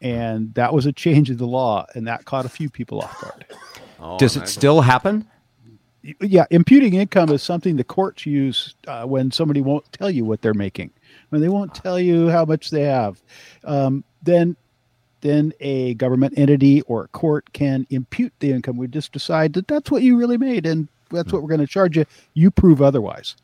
and that was a change in the law, and that caught a few people off guard. Does it still happen? yeah, imputing income is something the courts use uh, when somebody won't tell you what they're making, when they won't tell you how much they have. Um, then, then a government entity or a court can impute the income. We just decide that that's what you really made, and that's what we're going to charge you. You prove otherwise.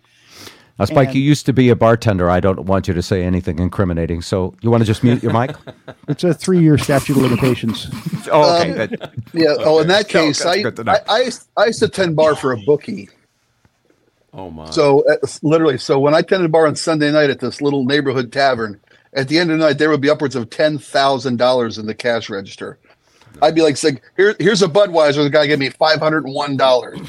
Now, Spike, And- you used to be a bartender. I don't want you to say anything incriminating. So you want to just mute your mic? It's a three-year statute of limitations. oh, okay, Um, good. Yeah. Oh, in that case, that's I, good to know. I, I, used- I used to tend bar for a bookie. Oh my! So uh, literally, so when I tended bar on Sunday night at this little neighborhood tavern, at the end of the night there would be upwards of ten thousand dollars in the cash register. I'd be like, saying, "Here, here's a Budweiser." The guy gave me five hundred and one dollars,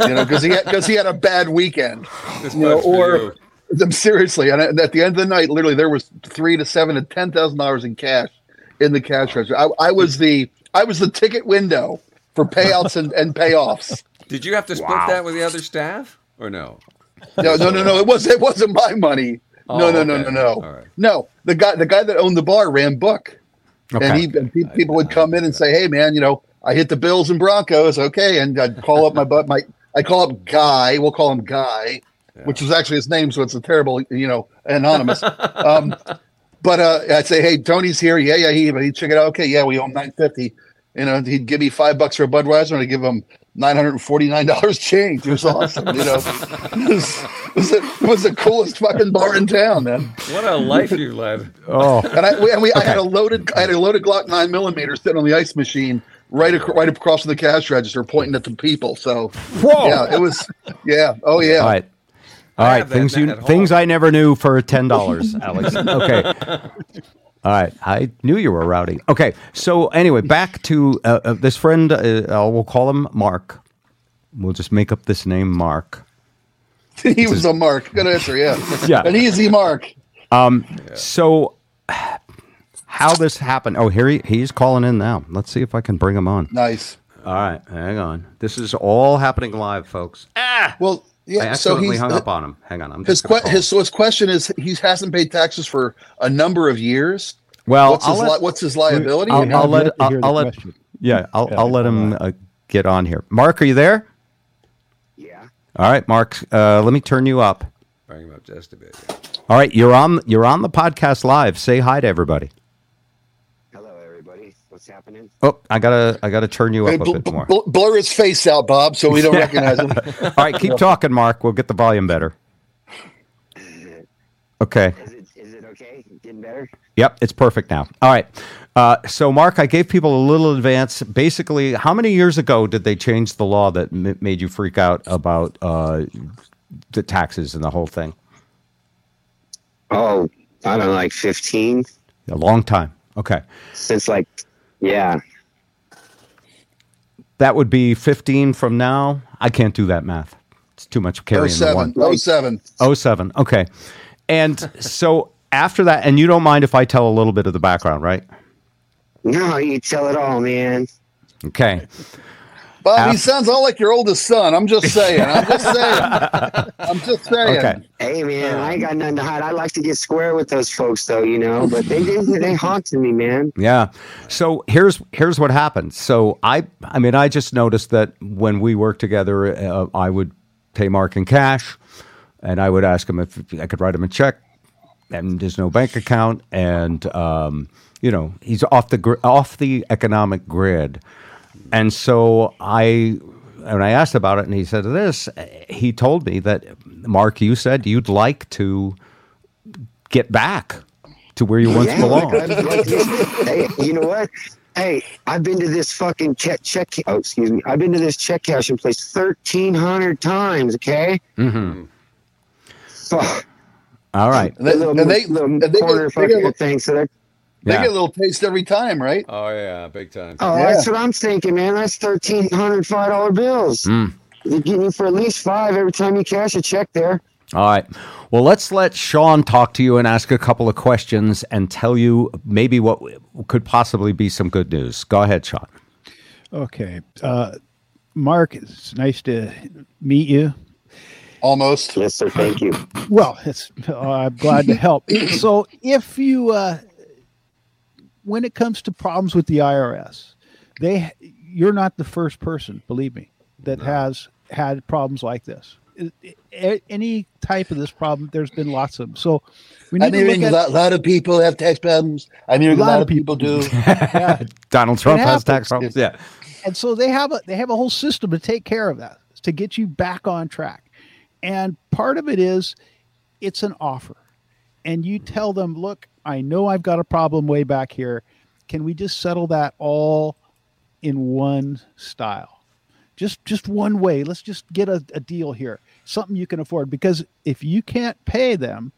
you know, because he had because he had a bad weekend, you know, or I'm seriously. And at the end of the night, literally, there was three to seven to ten thousand dollars in cash in the cash register. I, I was the I was the ticket window for payouts and, and payoffs. Did you have to split Wow. that with the other staff or no? No, no, no, no. It was it wasn't my money. no, Oh, no, no, okay. no, no. All right. No, the guy the guy that owned the bar ran book, Okay. and he and pe- people would come in and say, "Hey, man, you know, I hit the Bills and Broncos, okay," and I'd call up my but my I call up Guy. We'll call him Guy, which was actually his name, so it's a terrible, you know, anonymous. um, but uh, I'd say, "Hey, Tony's here. Yeah, yeah, he he'd check it out. Okay, yeah, we owe him nine fifty. You know, he'd give me five bucks for a Budweiser, and I'd give him nine hundred and forty nine dollars change. It was awesome. You know, it was, it was, the, it was the coolest fucking bar in town, man. What a life you led. Oh, And I we, and we I had a loaded I had a loaded Glock nine millimeter sitting on the ice machine right ac- right across from the cash register, pointing at the people. So Whoa. yeah, it was yeah, oh yeah. All right. All I right. Things you things I never knew for ten dollars, Alex. Okay. All right. I knew you were rowdy. Okay. So anyway, back to uh, uh, this friend. Uh, uh, we'll call him Mark. We'll just make up this name, Mark. he was a mark. Good answer, yeah. Yeah. An easy mark. Um, So, how this happened? Oh, here he, he's calling in now. Let's see if I can bring him on. Nice. All right, hang on. This is all happening live, folks. Ah. Well, yeah. So accidentally he's hung up on him. Hang on, I'm his just que- his so his question is he hasn't paid taxes for a number of years. Well, what's I'll his let- li- what's his liability? I'll, here? I'll let I'll, I'll let yeah I'll, I'll let him uh, get on here. Mark, are you there? Yeah. All right, Mark. Uh, let me turn you up. Bring him up just a bit. All right, you're on you're on the podcast live. Say hi to everybody. Hello, everybody. What's happening? Oh, I gotta I gotta turn you Hey, up a bl- bit more. bl- blur his face out, Bob, so we don't recognize him. All right, keep talking, Mark. We'll get the volume better. Okay. Is it, is it okay? Getting better? Yep, it's perfect now. All right. Uh, so, Mark, I gave people a little advance. Basically, how many years ago did they change the law that m- made you freak out about uh, the taxes and the whole thing? Oh, I don't know, like 15 A long time. Okay. since like, yeah. That would be 15 from now. I can't do that math. It's too much carrying the 07. one. 07. 07. Okay. And so after that, and you don't mind if I tell a little bit of the background, right? No, you tell it all, man. Okay. Bob, he sounds all like your oldest son. I'm just saying. I'm just saying. I'm just saying. Okay. Hey, man, I ain't got nothing to hide. I like to get square with those folks, though, you know, but they did, they haunted me, man. Yeah. So here's here's what happened. So I I mean I just noticed that when we worked together, uh, I would pay Mark in cash, and I would ask him if I could write him a check, and there's no bank account, and um, you know he's off the gr- off the economic grid, and so I. When I asked about it, and he said this, he told me that Mark, you said you'd like to get back to where you once Yeah, belonged. like, like hey, you know what? Hey, I've been to this fucking check check. Oh, excuse me. I've been to this check cashing place thirteen hundred times. Okay. Mm-hmm. Fuck. All right. And they, Little- and they, little and they, corner they, fucking little- thing. So that. They Yeah. get a little taste every time, right? Oh yeah, big time. Oh, that's what I'm thinking, man. That's thirteen hundred five dollar bills. Mm. They're getting you for at least five every time you cash a check there. All right. Well, let's let Shawn talk to you and ask a couple of questions and tell you maybe what could possibly be some good news. Go ahead, Shawn. Okay. Uh, Mark, it's nice to meet you. Almost. Yes, sir. Thank you. Well, it's uh, I'm glad to help. so, if you, uh, when it comes to problems with the IRS, they you're not the first person, believe me, that has had problems like this. Any type of this problem, there's been lots of them. So, we need I'm to look hearing a at lot, lot of people have tax problems. I'm hearing a lot, of people, do. Donald Trump It has tax problems. Yeah. and so they have a they have a whole system to take care of that to get you back on track and part of it is it's an offer and you tell them look i know i've got a problem way back here. Can we just settle that all in one style? Just just one way. Let's just get a, a deal here. Something you can afford. Because if you can't pay them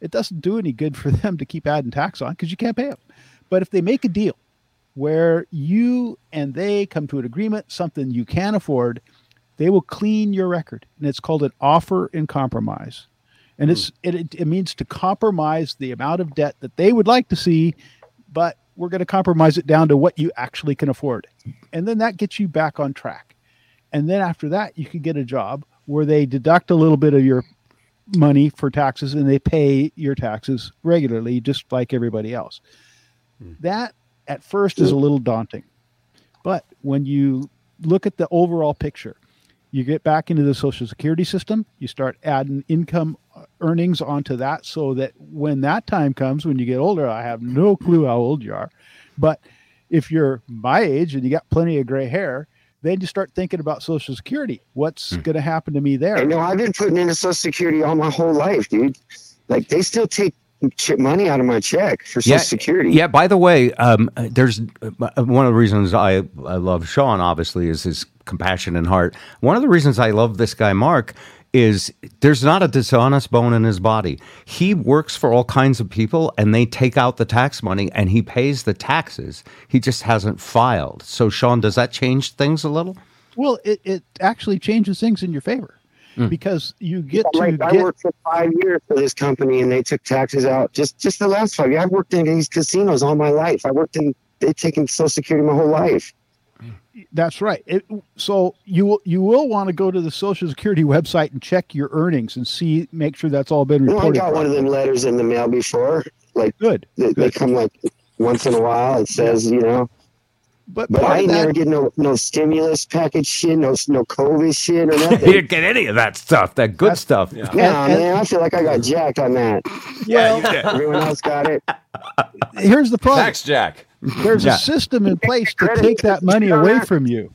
it doesn't do any good for them to keep adding tax on because you can't pay them but if they make a deal where you and they come to an agreement, something you can afford, they will clean your record. And it's called an offer in compromise. And it's hmm. it, it, it means to compromise the amount of debt that they would like to see, but we're going to compromise it down to what you actually can afford. And then that gets you back on track. And then after that, you can get a job where they deduct a little bit of your money for taxes and they pay your taxes regularly, just like everybody else. Hmm. That at first is a little daunting. But when you look at the overall picture, you get back into the social security system, you start adding income uh, earnings onto that so that when that time comes, when you get older, I have no clue how old you are, but if you're my age and you got plenty of gray hair, then you start thinking about social security. What's going to happen to me there? Hey, no, I've been putting into Social Security all my whole life, dude. Like they still take money out of my check for Social Security. Yeah. By the way, um, there's uh, one of the reasons I, I love Shawn. Obviously, is his compassion and heart. One of the reasons I love this guy, Mark, is there's not a dishonest bone in his body. He works for all kinds of people, and they take out the tax money, and he pays the taxes. He just hasn't filed. So, Shawn, does that change things a little? Well, it, it actually changes things in your favor Mm. because you get Yeah, to like, I worked for five years for this company, and they took taxes out just just the last five years. I've worked in these casinos all my life. I worked in they've taken Social Security my whole life. That's right. It, so you will you will want to go to the Social Security website and check your earnings and see make sure that's all been You know, I got one of them letters in the mail before. Like good. They, they come like once in a while. It says you know. But, but I of ain't never that- get no no stimulus package shit, no no COVID shit or you nothing. didn't get any of that stuff, that good stuff. Yeah, man, I feel like I got jacked on that. Yeah, you. Everyone else got it. Here's the problem. Tax Jack. There's Yeah. a system in place to take that money away from you.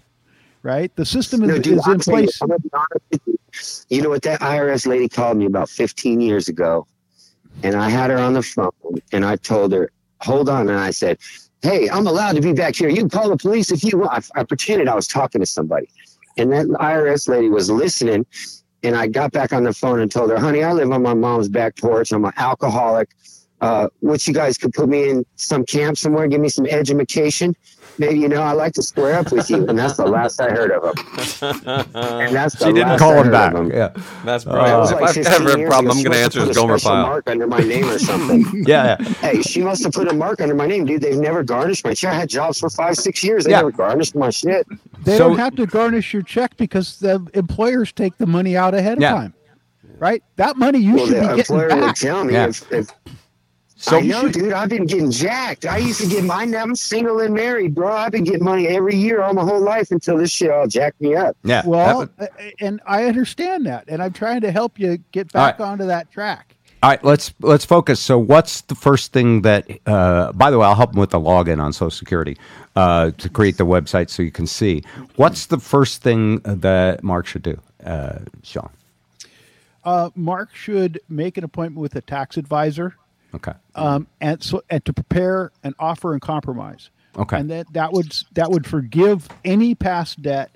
Right? The system No, is, dude, is in place. I'm gonna be honest with you. You know what? That IRS lady called me about 15 years ago, and I had her on the phone, and I told her, "Hold on," and I said, "Hey, I'm allowed to be back here. You can call the police if you want." I, I pretended I was talking to somebody, and that IRS lady was listening. And I got back on the phone and told her, "Honey, I live on my mom's back porch. I'm an alcoholic. Uh, what you guys could put me in some camp somewhere, give me some education. Maybe you know I like to square up with you." And that's the last I heard of him. And that's the She didn't last call I him back. him. Yeah. That's Uh, brilliant. It was if I ever have a problem, I'm going to answer must his have Gomer a file. Mark under my name or something. Yeah, yeah. Hey, she must have put a mark under my name, dude. They've never garnished my check. I had jobs for five, six years. They Yeah. never garnished my shit. They don't have to garnish your check because the employers take the money out ahead of Yeah. time. Right? That money you well, should the be getting back. would tell me if, if So- I know, dude. I've been getting jacked. I used to get mine. I'm single and married, bro. I've been getting money every year all my whole life until this shit all jacked me up. Yeah. Well, uh, and I understand that, and I'm trying to help you get back right. onto that track. All right, let's let's focus. So, what's the first thing that? Uh, by the way, I'll help them with the login on Social Security uh, to create the website so you can see. What's the first thing that Mark should do, uh, Shawn? Uh, Mark should make an appointment with a tax advisor, Okay. um, and so and to prepare an offer and compromise. Okay. and that that would that would forgive any past debt,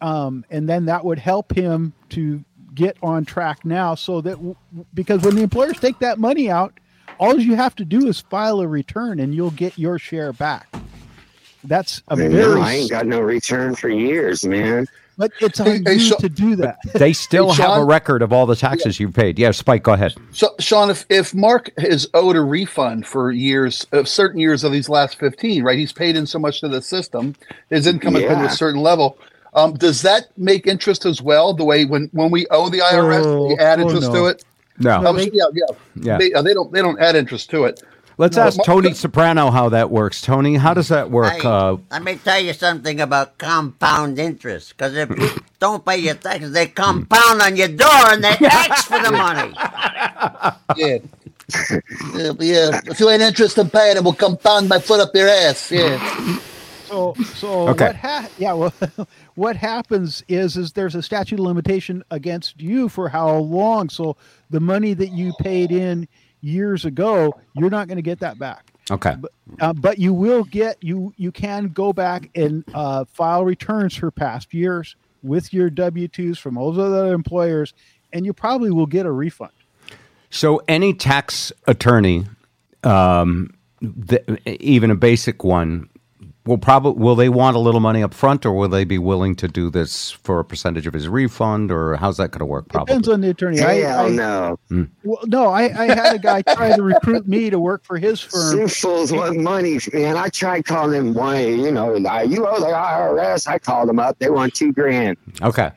um, and then that would help him to get on track now. So that w- because when the employers take that money out, all you have to do is file a return, and you'll get your share back. That's a know, very I ain't got no return for years, man. But it's on Hey, hey, you Sha- to do that. They still Hey, have a record of all the taxes you've paid. Yeah, Spike, go ahead. So, Shawn, if, if Mark is owed a refund for years, of certain years of these last 15, right? He's paid in so much to the system, his income has been to a certain level. Um, does that make interest as well? The way when, when we owe the IRS, Oh, they add oh, interest no. to it? No. Um, yeah, yeah. Yeah. They, uh, they don't they don't add interest to it. Let's No, ask Mark- Tony Soprano how that works. Tony, how does that work? Hey, Uh, let me tell you something about compound interest. Because if you don't pay your taxes, they compound on your door and they ask for the money. Yeah. yeah, yeah. If you ain't interested in paying, it will compound my foot up your ass. Yeah. So, so Okay. what? Ha- yeah, well, what happens is, is there's a statute of limitation against you for how long. So the money that you paid in years ago, you're not going to get that back. okay. Uh, but you will get you you can go back and uh, file returns for past years with your W twos from all those other employers, and you probably will get a refund. So, any tax attorney, um, th- even a basic one, will probably will they want a little money up front, or will they be willing to do this for a percentage of his refund, or how's that going to work? Probably. Depends on the attorney. I, Hell I- no. Hmm. Well, no, I, I had a guy try to recruit me to work for his firm. Them fools want money, man. I tried calling him money. You know, you owe the IRS. I called him up. They want two grand. Okay.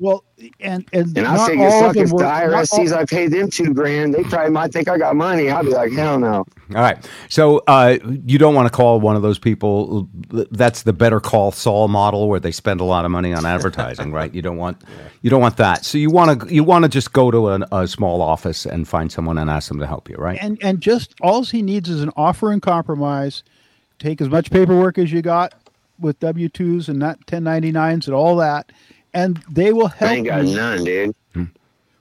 Well, and and, And I not figure, all fuck, of them if the IRS sees I paid them two grand, they probably might think I got money. I'll be like, hell no. All right. So uh, you don't want to call one of those people. That's the Better Call Saul model, where they spend a lot of money on advertising, right? You don't want you don't want that. So you want to you want to just go to an, a small office and find someone and ask them to help you, right? and and just all he needs is an offer and compromise. Take as much paperwork as you got with W twos and not 1099s and all that, and they will help I ain't got you. none, dude.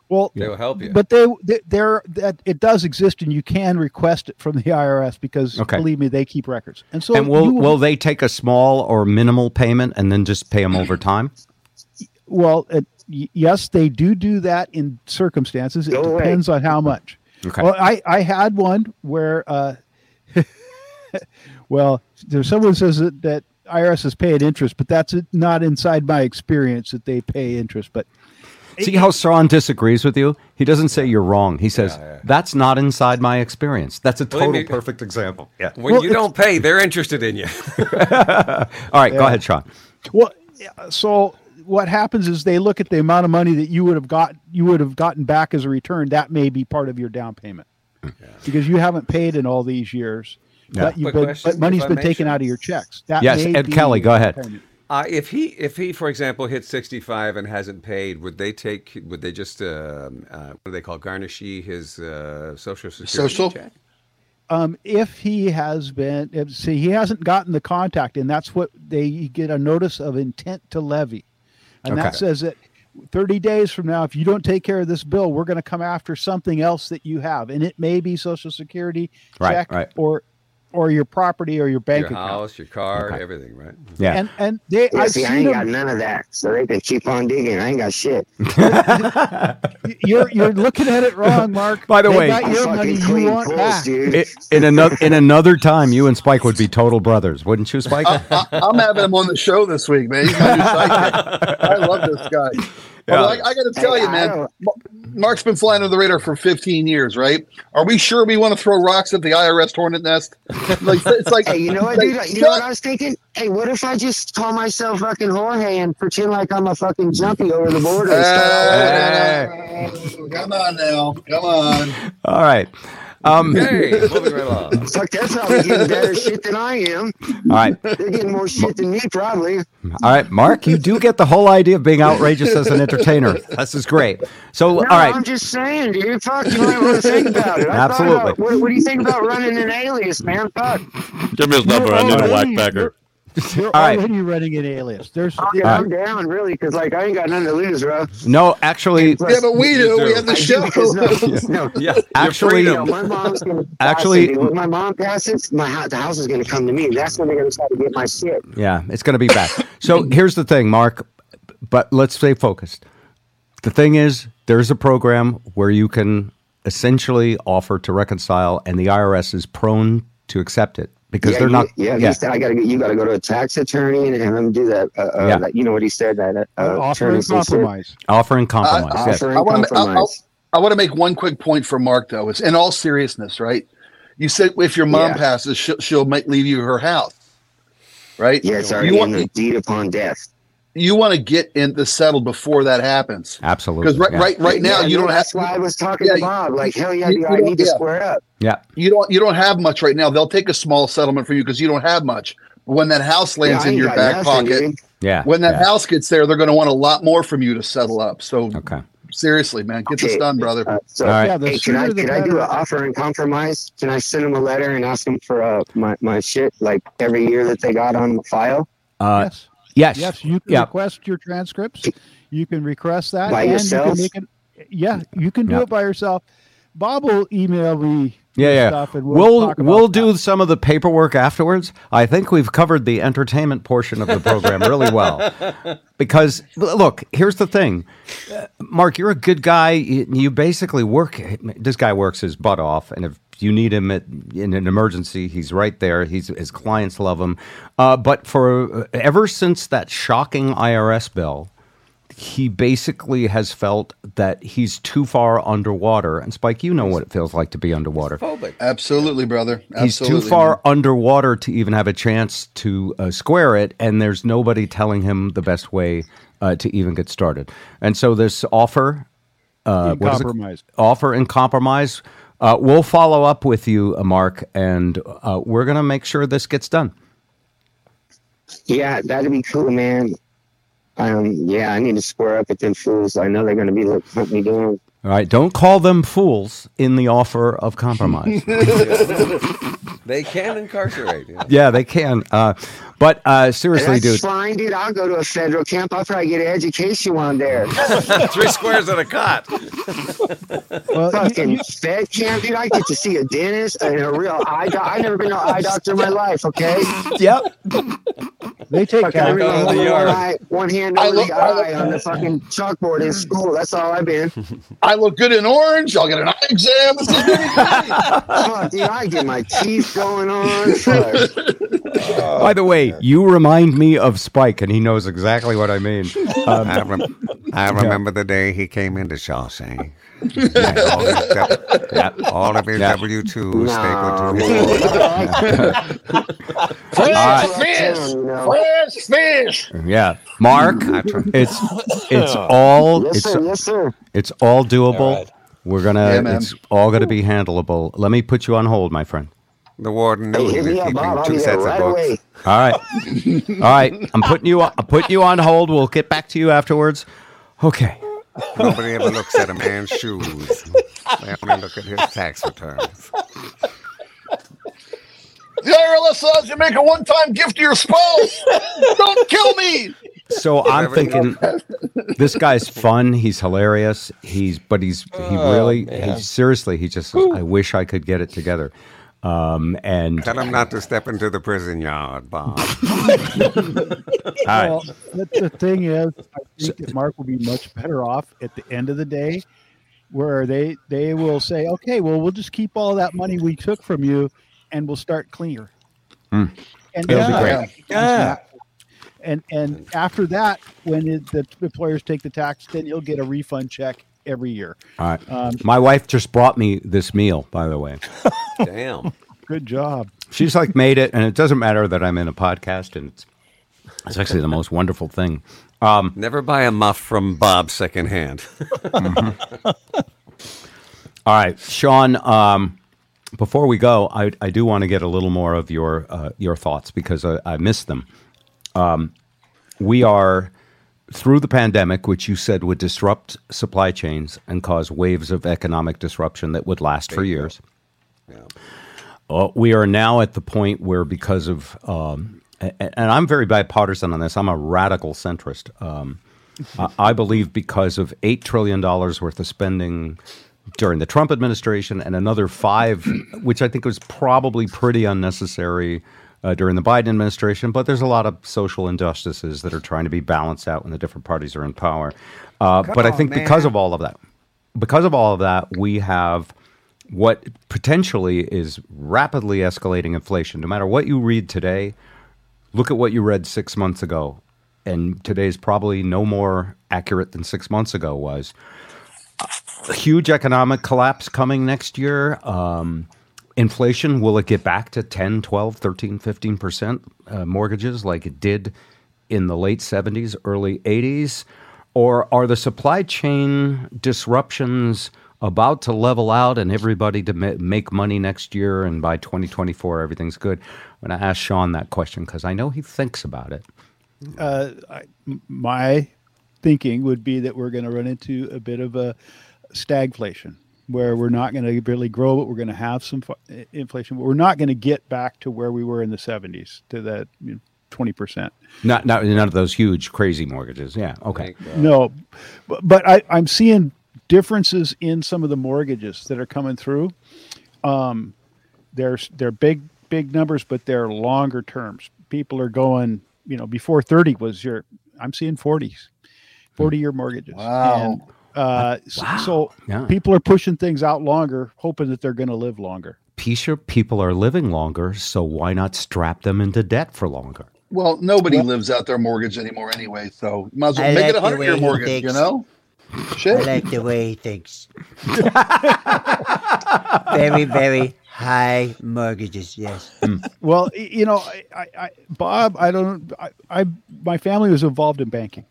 Well, They will help you. but they, they they're that it does exist, and you can request it from the IRS because Okay. believe me, they keep records. And so and will you will they take a small or minimal payment and then just pay them over time? Well, it, yes, they do do that in circumstances. It Go away. depends on how much. Okay. Well, I, I had one where, uh, well, there's someone says that, that IRS is paying interest, but that's not inside my experience that they pay interest. But See how Shawn disagrees with you? He doesn't say you're wrong. He says, that's not inside my experience. That's a total me- perfect example. Yeah. When you don't pay, they're interested in you. All right, go ahead, Shawn. Well, so what happens is they look at the amount of money that you would have got you would have gotten back as a return. That may be part of your down payment because you haven't paid in all these years. Yeah. But, you've Quick been, but money's if I been taken Shawn. out of your checks. That Yes, Ed Kelly, go ahead. Uh, if he, if he, for example, hits sixty-five and hasn't paid, would they take? Would they just, um uh, what do they call garnishee his uh, social security Social? check? Um, if he has been, if, see, he hasn't gotten the contact, and that's what they get a notice of intent to levy, and Okay. that says that 30 days from now, if you don't take care of this bill, we're going to come after something else that you have, and it may be Social Security Right, check right. or or your property or your bank your account. house, your car, Okay. everything, right? Yeah. And and they, Yeah, I've see, I ain't them. got none of that, so they can keep on digging. I ain't got shit. You're you're looking at it wrong, Mark. By the They way- your money you want pulse, back. in another in another time, you and Spike would be total brothers, wouldn't you, Spike? I, I'm having him on the show this week, man. He's my new. I love this guy. But I, I got to tell Hey, you, man, Mark's been flying under the radar for 15 years, right? Are we sure we want to throw rocks at the IRS hornet nest? Like it's like Hey, you know what, like, dude? You know what I was thinking? Hey, what if I just call myself fucking Jorge and pretend like I'm a fucking jumpy over the border? And start all over? Uh, come on now, come on. All right. Um, Hey, moving right along. Fuck, they're probably getting better shit than I am. all right. They're getting more shit than me, probably. All right, Mark, you do get the whole idea of being outrageous as an entertainer. This is great. So, No, all right. I'm just saying, dude. Fuck, you might want to think about it. I Absolutely. about- what, what do you think about running an alias, man? Fuck. Give me his number. I need a whack already- packer. You're All right. already running an alias. There's Oh, yeah, I'm down, really, because like I ain't got nothing to lose, bro. No, actually, Yeah, but we do. We have the I show. because no, no, Yeah, Actually- you know, my mom's gonna Actually- actually when my mom passes, my house, the house is gonna come to me. That's when they're gonna try to get my shit. yeah, it's going to be bad. So here's the thing, Mark, but let's stay focused. The thing is, there's a program where you can essentially offer to reconcile, and the IRS is prone to accept it because yeah, they're you- not. Yeah, he said, I gotta get you gotta go to a tax attorney and have him do that. Uh, uh, Yeah. that- you know what he said that uh, uh, offering attorney said- compromise. offering compromise. I- yes. Offering I want to. I, compromise. I want to make one quick point for Mark, though. It's in all seriousness, right? You said if your mom Yeah. passes, she'll, she'll make leave you her house, right? yeah, it's You already in the deed upon death. You want to get in the settled before that happens. Absolutely. Because right, yeah. right, right now Yeah, you no, don't have. That's why I was talking Yeah, to Bob. Like, hell yeah, you- you I don't- need to square up. Yeah. You don't. You don't have much right now. They'll take a small settlement for you because you don't have much. But when that house lands I in your back nothing, pocket, dude. Yeah. when that yeah. house gets there, they're going to want a lot more from you to settle up. So Okay. seriously, man, get this done, brother. Uh, so, All right. Yeah, hey, can I sooner the can I do an offer and compromise? Can I send them a letter and ask them for uh, my my shit like every year that they got on the file? Uh, yes. Yes. Yes, you can request your transcripts. You can request that, By and yourself? you can make it. Yeah, you can do it by yourself. Bob will email me. Yeah, yeah. Stuff and We'll we'll we'll, do some of the paperwork afterwards. I think we've covered the entertainment portion of the program really well. Because look, here's the thing, Mark, you're a good guy. You, you basically work. This guy works his butt off, and if you need him at, in an emergency, he's right there. He's his clients love him. Uh, but for ever since that shocking IRS bill he basically has felt that he's too far underwater. And Spike, you know what it feels like to be underwater. Phobic. Absolutely, brother. He's too far man. underwater to even have a chance to uh, square it, and there's nobody telling him the best way uh, to even get started. And so this offer, uh, In what is it? compromise. offer and compromise. Uh, we'll follow up with you, uh, Mark, and uh, we're going to make sure this gets done. Yeah, that'd be cool, man. Um, yeah, I need to square up with them fools. I know they're gonna be look what me doing. All right, don't call them fools in the offer of compromise. They can incarcerate. You know? yeah, they can. Uh, but uh, seriously, That's dude. fine, dude. I'll go to a federal camp. I'll probably get an education while I'm there. Three squares and a cot. Well, Fucking you- fed camp, dude. I get to see a dentist and a real eye doctor. I've never been to an eye doctor in my life. Okay, Yep. they take fucking care every of one, the yard. eye, one hand I over look- the I look- eye on the fucking chalkboard in school. That's all I've been. I look good in orange. I'll get an eye exam. This is really great. Fuck, dude, I get my teeth going on. Fuck. By the way, you remind me of Spike, and he knows exactly what I mean. Um, I remember the day he came into Shawshank. all, his W- all of his W twos they go to his Fresh right. fish, fresh fish. Yeah, Mark, it's it's all Yes, it's sir. Yes, sir. it's all doable. All right. We're gonna Yeah, it's all gonna be handleable. Let me put you on hold, my friend. The warden knew Hey, he was me keeping two sets right of books. away. All right, all right. I'm putting you. I'm putting you on hold. We'll get back to you afterwards. Okay. Nobody ever looks at a man's shoes. They only look at his tax returns. The IRS says you make a one-time gift to your spouse. Don't kill me. So I'm thinking this guy's fun. He's hilarious. He's but he's he Oh, really man. he seriously he just says, I wish I could get it together. Um and Tell him not to step into the prison yard, Bob. right. Well, the, the thing is, I think that Mark will be much better off at the end of the day, where they they will say, okay, well, we'll just keep all that money we took from you, and we'll start cleaner. Hmm. And It'll be great. Yeah. And and after that, when it, the employers take the tax, then you'll get a refund check every year. All right. Um, My wife just brought me this meal, by the way. Damn. Good job. She's like made it, and it doesn't matter that I'm in a podcast, and it's it's actually the most wonderful thing. Um, Never buy a muff from Bob secondhand. all right, Shawn. Um, before we go, I, I do want to get a little more of your uh, your thoughts because I, I missed them. Um, we are through the pandemic, which you said would disrupt supply chains and cause waves of economic disruption that would last for years. Uh, we are now at the point where, because of, um, and I'm very bipartisan on this, I'm a radical centrist. Um, I, I believe because of $8 trillion worth of spending during the Trump administration and another five, which I think was probably pretty unnecessary uh, during the Biden administration, but there's a lot of social injustices that are trying to be balanced out when the different parties are in power. Uh, but I on, think because of all of that, because of all of that, we have what potentially is rapidly escalating inflation. No matter what you read today, look at what you read six months ago, and today's probably no more accurate than six months ago was. A huge economic collapse coming next year. Um, inflation, will it get back to 10, 12, 13, 15% uh, mortgages like it did in the late 70s, early 80s? Or are the supply chain disruptions about to level out and everybody to ma- make money next year and by 2024 everything's good? I'm going to ask Shawn that question because I know he thinks about it. uh, I, my thinking would be that we're going to run into a bit of a stagflation where we're not going to really grow, but we're going to have some fu- inflation, but we're not going to get back to where we were in the 70s to that 20%. Not, not none of those huge, crazy mortgages. Yeah. Okay. No, but, but I, I'm seeing differences in some of the mortgages that are coming through. Um, there's they're big big numbers, but they're longer terms. People are going, you know, before 30 was your. I'm seeing 40s, 40 year mortgages. Wow. And, uh, s- So Yeah. people are pushing things out longer, hoping that they're going to live longer. Pisha, people are living longer, so why not strap them into debt for longer? Well, nobody lives out their mortgage anymore anyway, so might as well I make like it a the hundred year way he mortgage. thinks. You know, I like the way he thinks. very, very high mortgages, yes. Well, you know, I, I, I Bob, I don't, I, I, my family was involved in banking,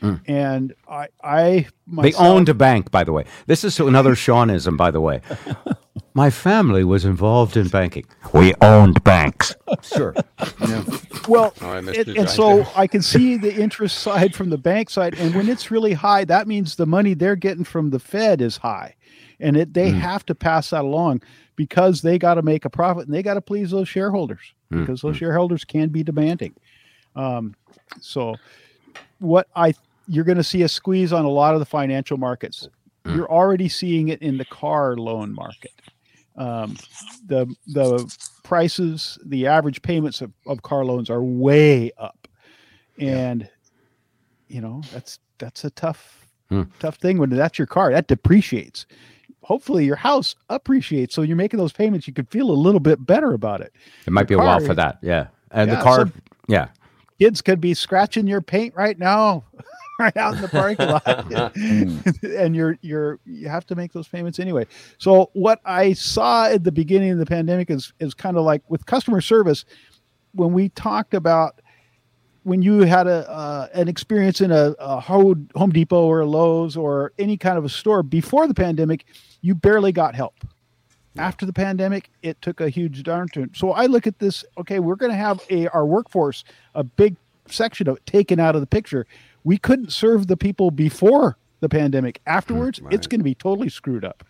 Mm. and I, I, They owned a bank, by the way. This is another Shawnism, by the way. My family was involved in banking. We owned banks. Sure. Well, Oh, I missed and, you and guys so. I can see the interest side from the bank side, and when it's really high, that means the money they're getting from the Fed is high, and it they Mm. have to pass that along because they got to make a profit and they got to please those shareholders Mm, because those shareholders can be demanding. Um, so, what I you're going to see a squeeze on a lot of the financial markets. Mm. You're already seeing it in the car loan market. Um, the the prices, the average payments of, of car loans are way up, and you know that's that's a tough Hmm. tough thing when that's your car that depreciates. Hopefully, your house appreciates, so you're making those payments. You could feel a little bit better about it. It might The be a while for that. Yeah. And Yeah, the car, some- yeah. Kids could be scratching your paint right now. right out in the parking lot, and you're you're you have to make those payments anyway. So what I saw at the beginning of the pandemic is is kind of like with customer service when we talked about when you had a uh, an experience in a, a Home Depot or a Lowe's or any kind of a store before the pandemic, you barely got help. After the pandemic, it took a huge downturn. So I look at this. Okay, we're going to have a our workforce a big section of it taken out of the picture. We couldn't serve the people before the pandemic. Hmm, Afterwards, it's going to be totally screwed up.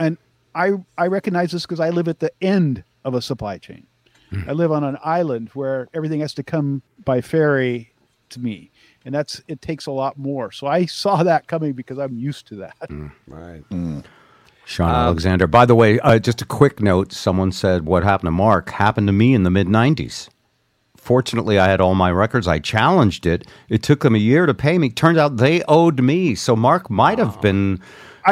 And I I recognize this because I live at the end of a supply chain. Hmm. I live on an island where everything has to come by ferry to me, and that's it takes a lot more. So I saw that coming because I'm used to that. Hmm, right. Shawn um, Alexander. By the way, uh, just a quick note. Someone said what happened to Mark happened to me in the mid 90s. Fortunately, I had all my records. I challenged it. It took them a year to pay me. Turns out they owed me. So Mark might have been,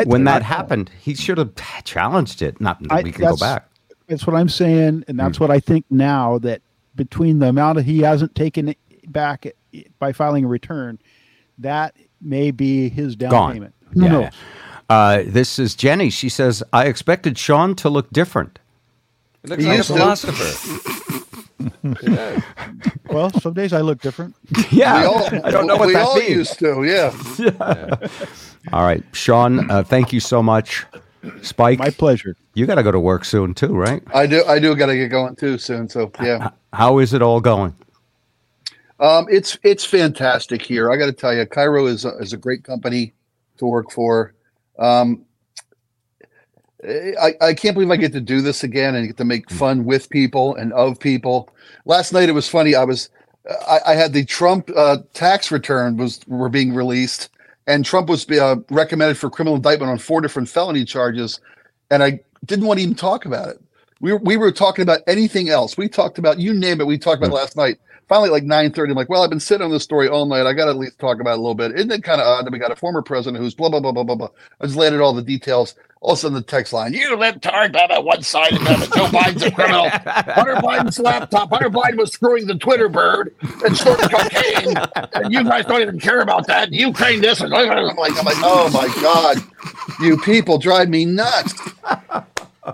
when that happened, he should have challenged it. Not that I- we can go back. That's what I'm saying, and that's what I think now that between the amount of he hasn't taken it back by filing a return, that may be his down Gone. payment. Who Yeah, knows? Uh, this is Jenny. She says, I expected Shawn to look different. It looks He like a philosopher. Yeah. Well, some days I look different. Yeah, all, I don't know what we that all means. used to. Yeah. All right, Shawn, uh, thank you so much. Spike. My pleasure. You got to go to work soon, too, right? I do. I do got to get going too soon. So yeah. How is it all going? Um, it's it's fantastic here. I got to tell you, KIRO is a, is a great company to work for. Um, I, I can't believe I get to do this again and get to make fun with people and of people. Last night it was funny. I was I, I had the Trump uh, tax return was were being released, and Trump was uh, recommended for criminal indictment on four different felony charges, and I didn't want to even talk about it. We were, we were talking about anything else. We talked about you name it. We talked about last night. Finally, like nine thirty, I'm like, well, I've been sitting on this story all night. I got to at least talk about it a little bit. Isn't it kind of odd that we got a former president who's blah blah blah blah blah blah? I just landed all the details. All of a sudden, the text line: "You libtard, blah blah, one-sided, blah, blah, Joe Biden's a criminal. Hunter Biden's laptop. Hunter Biden was screwing the Twitter bird and snorting cocaine, and you guys don't even care about that. Ukraine this and I'm like, I'm like, oh my god, you people drive me nuts.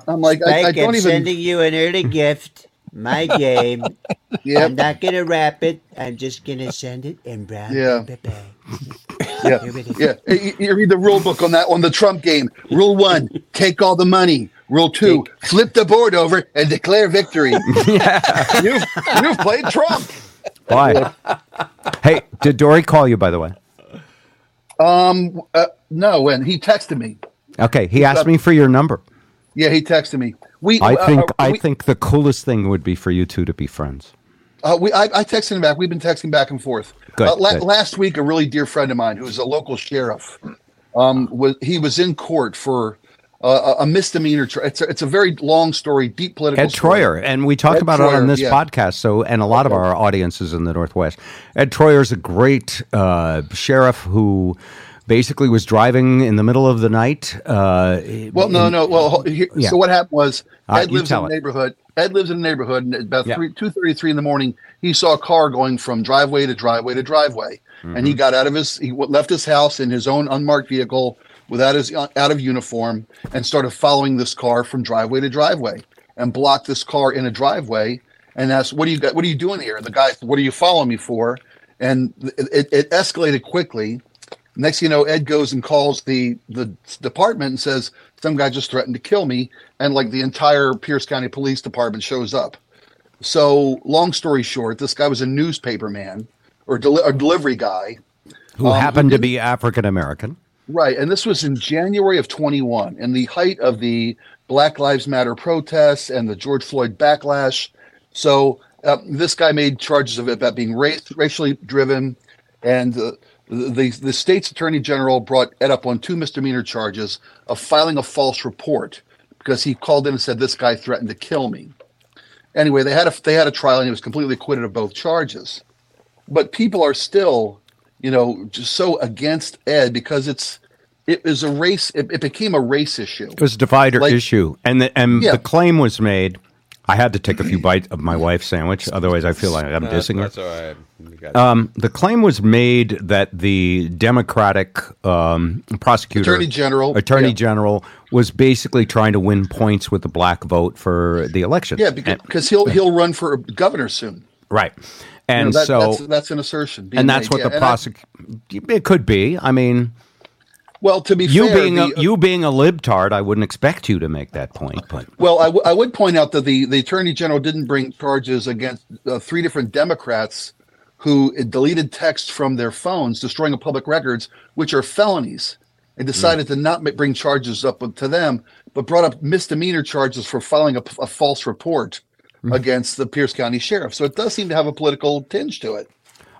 I'm like, I, I Spike, don't I'm even. sending you an early gift. My game. Yep. I'm not gonna wrap it. I'm just gonna send it in brown Yeah. paper bag. Yeah, Here it is. yeah. You, you read the rule book on that on the Trump game. Rule one: take all the money. Rule two: flip the board over and declare victory. you've you've played Trump. Why? hey, did Dori call you, by the way? Um, uh, no. When he texted me, Okay, he asked me for your number. Yeah, he texted me. We, I uh, think uh, I we, think the coolest thing would be for you two to be friends. Uh, we, I, I texted him back. We've been texting back and forth. Good, Uh, la- good. Last week, a really dear friend of mine, who's a local sheriff, um, was he was in court for uh, a misdemeanor. Tra- it's a, it's a very long story, deep political. Ed story. Troyer, and we talk Ed about it on this yeah. podcast. So, and a lot of our audiences in the Northwest. Ed Troyer is a great uh, sheriff who basically was driving in the middle of the night. Uh, Well, no, in- no. Well, here, Yeah. so what happened was Ed you lives in a it. neighborhood. Ed lives in a neighborhood, and at about Yeah. two thirty-three in the morning, he saw a car going from driveway to driveway to driveway, and Mm-hmm. he got out of his, he left his house in his own unmarked vehicle without his uh, out of uniform, and started following this car from driveway to driveway, and blocked this car in a driveway, and asked, "What are you got? What are you doing here?" And the guy, said, "What are you following me for?" And it, it escalated quickly. Next, you know, Ed goes and calls the the department and says some guy just threatened to kill me, and like the entire Pierce County Police Department shows up. So, long story short, this guy was a newspaper man or deli- a delivery guy, who um, happened to didn't- be African American. right? And this was in January of 21, in the height of the Black Lives Matter protests and the George Floyd backlash. So, uh, this guy made charges of it about being race, racially driven, and uh, the the state's attorney general brought Ed up on two misdemeanor charges of filing a false report because he called in and said this guy threatened to kill me. Anyway, they had a they had a trial and he was completely acquitted of both charges. But people are still, you know, just so against Ed because it's it is a race. It, it became a race issue. It was a divider Like- issue, and the, and Yeah. the claim was made I had to take a few bites of my wife's sandwich, otherwise I feel like I'm That's- dissing her. That's all right. We got- Um, the claim was made that the Democratic um, prosecutor, Attorney General, Attorney yeah. General, was basically trying to win points with the black vote for the election. Yeah, because, because he'll he'll run for governor soon. right, You know, and that- so that's, that's an assertion, being and that's made, what yeah. the prosecutor. It could be. I mean, well, to be you fair, being the- a, you being a libtard, I wouldn't expect you to make that point. But Well, I, w- I would point out that the, the attorney general didn't bring charges against uh, three different Democrats who deleted text from their phones, destroying public records, which are felonies, and hmm. decided to not bring charges up to them, but brought up misdemeanor charges for filing a, a false report hmm. against the Pierce County sheriff. So it does seem to have a political tinge to it.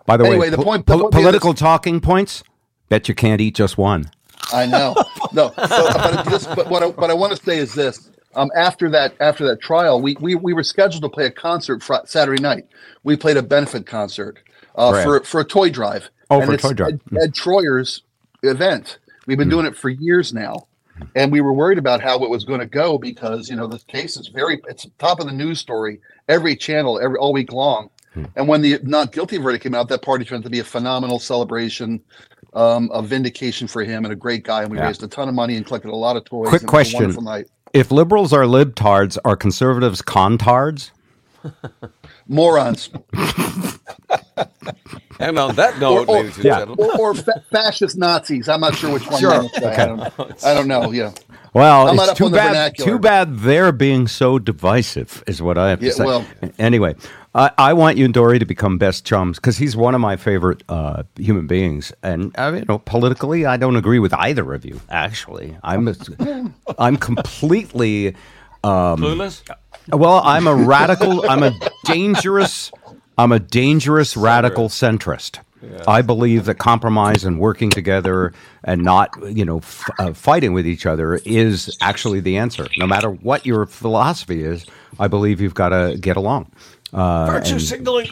by the Anyway, way, the po- point- the being political talking points. Bet you can't eat just one. I know. No, uh, but, but, this, but what I, what I want to say is this: um, after that after that trial, we, we we were scheduled to play a concert fr- Saturday night. We played a benefit concert uh, for for a toy drive. Oh, And for a it's toy drive. Ed, Ed Troyer's event. We've been doing it for years now, and we were worried about how it was going to go because you know the case is very it's top of the news story every channel every all week long. And when the not guilty verdict came out, that party turned out to be a phenomenal celebration, um, a vindication for him and a great guy. And we Yeah. raised a ton of money and collected a lot of toys. Quick and it was a question: night. If liberals are libtards, are conservatives contards? Morons. and on that note, or, or, ladies and gentlemen, or, or fa- fascist Nazis. I'm not sure which one. Sure. you want to say. I, don't know. I don't know. Yeah. Well, I'm it's too bad. vernacular. Too bad they're being so divisive, is what I have to Yeah, say. well- anyway, I, I want you and Dori to become best chums because he's one of my favorite uh, human beings, and uh, you know, politically, I don't agree with either of you. Actually, I'm I'm completely um, Clueless? Well, I'm a radical. I'm a dangerous. I'm a dangerous radical centrist. I believe that compromise and working together and not, you know, f- uh, fighting with each other is actually the answer. No matter what your philosophy is, I believe you've got to get along. Uh, Virtue and- signaling.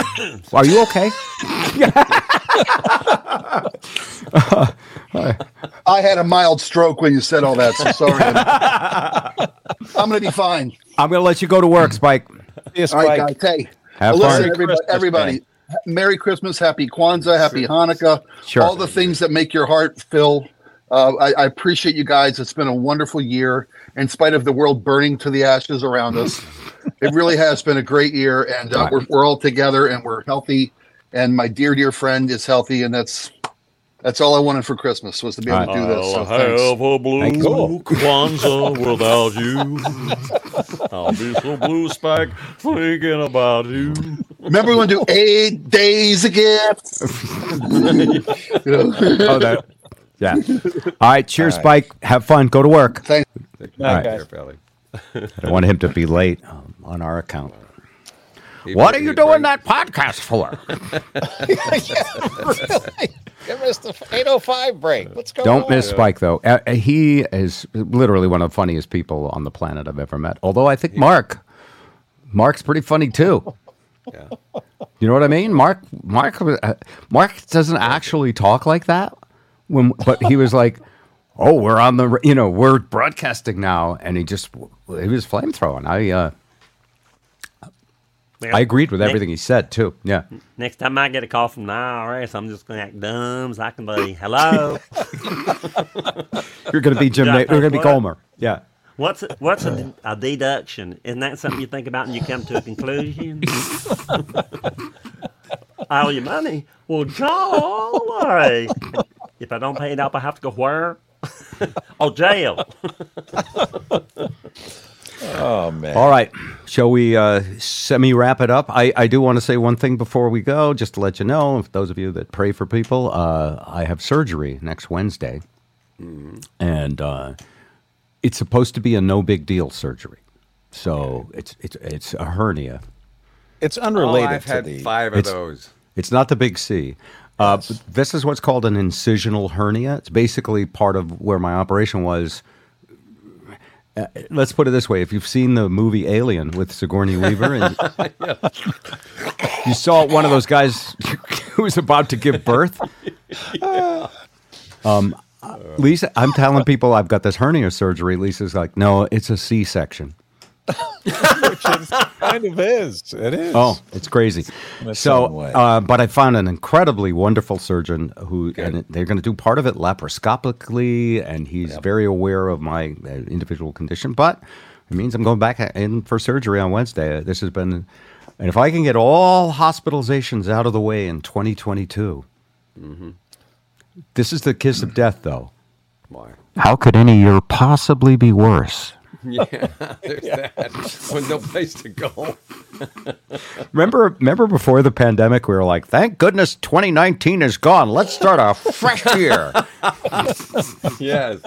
Are you okay? I had a mild stroke when you said all that. So sorry. I'm going to be fine. I'm going to let you go to work, Spike. yes All right, guys. Hey, Have well, listen, fun. everybody, everybody Merry Christmas, Happy Kwanzaa, Happy Hanukkah. Sure. All the things that make your heart fill. Uh, I, I appreciate you guys. It's been a wonderful year, in spite of the world burning to the ashes around us. it really has been a great year, and uh, we're, we're all together and we're healthy. And my dear, dear friend is healthy, and that's that's all I wanted for Christmas was to be able to do this. So I'll thanks. have a blue Kwanzaa without you. I'll be so blue, Spike, thinking about you. Remember we want to do eight days of gifts. You know? oh, that. Yeah. All right. Cheers, All right. Spike. Have fun. Go to work. Thanks. All right. I don't want him to be late um, on our account. What are you doing that podcast for? Give us the 805 break. What's going Don't on? miss Spike though. Uh, uh, he is literally one of the funniest people on the planet I've ever met. Although I think Mark, Mark's pretty funny too. Yeah. You know what I mean? Mark, Mark, uh, Mark doesn't actually talk like that. When, but he was like, "Oh, we're on the, you know, we're broadcasting now," and he just, he was flamethrowing. I, uh, I agreed with Next- everything he said too. Yeah. Next time I get a call from the IRS, I'm just going to act dumb as I can be. Hello. You're going to be Jim. Na- you're going to be? Gomer. Yeah. What's a, what's a, a deduction? Isn't that something you think about and you come to a conclusion? I owe you money. Well, golly. If I don't pay it up, I have to go where? oh, jail. Oh, man. All right. Shall we uh, semi wrap it up? I, I do want to say one thing before we go, just to let you know, if those of you that pray for people, uh, I have surgery next Wednesday. And uh, it's supposed to be a no big deal surgery. So it's, it's, it's a hernia. It's unrelated Oh, I've to had the. five of It's- those. It's not the big C. Uh, but This is what's called an incisional hernia. It's basically part of where my operation was. Uh, let's put it this way: if you've seen the movie Alien with Sigourney Weaver, and you saw one of those guys who was about to give birth, um, Lisa, I'm telling people I've got this hernia surgery. Lisa's like, "No, it's a C-section." It kind of is. It is. Oh, it's crazy. So, uh, but I found an incredibly wonderful surgeon who, and they're going to do part of it laparoscopically, and he's very aware of my uh, individual condition. But it means I'm going back in for surgery on Wednesday. This has been, and if I can get all hospitalizations out of the way in 2022, Mm-hmm. this is the kiss of death, though. Why? How could any year possibly be worse? Yeah, there's that. With no place to go. Remember, remember before the pandemic, we were like, "Thank goodness 2019 is gone. Let's start a fresh year." yes.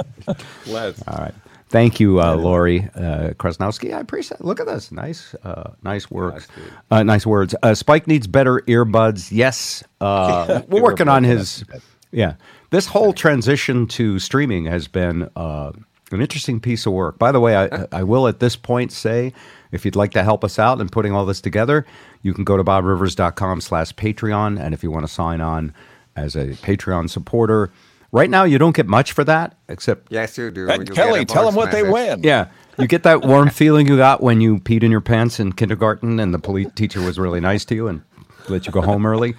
Let's. All right. Thank you, uh, Lori uh, Krasnowski. I appreciate. It. Look at this, nice, uh, nice work, uh, nice words. Uh, Spike needs better earbuds. Yes, uh, we're working on his. Yeah, this whole transition to streaming has been uh, an interesting piece of work. By the way, I, I will at this point say, if you'd like to help us out in putting all this together, you can go to bobrivers.com slash Patreon. And if you want to sign on as a Patreon supporter, right now you don't get much for that, except Yes, you do. Hey, You'll Kelly, tell them voice what they win. yeah, you get that warm feeling you got when you peed in your pants in kindergarten and the police teacher was really nice to you and let you go home early.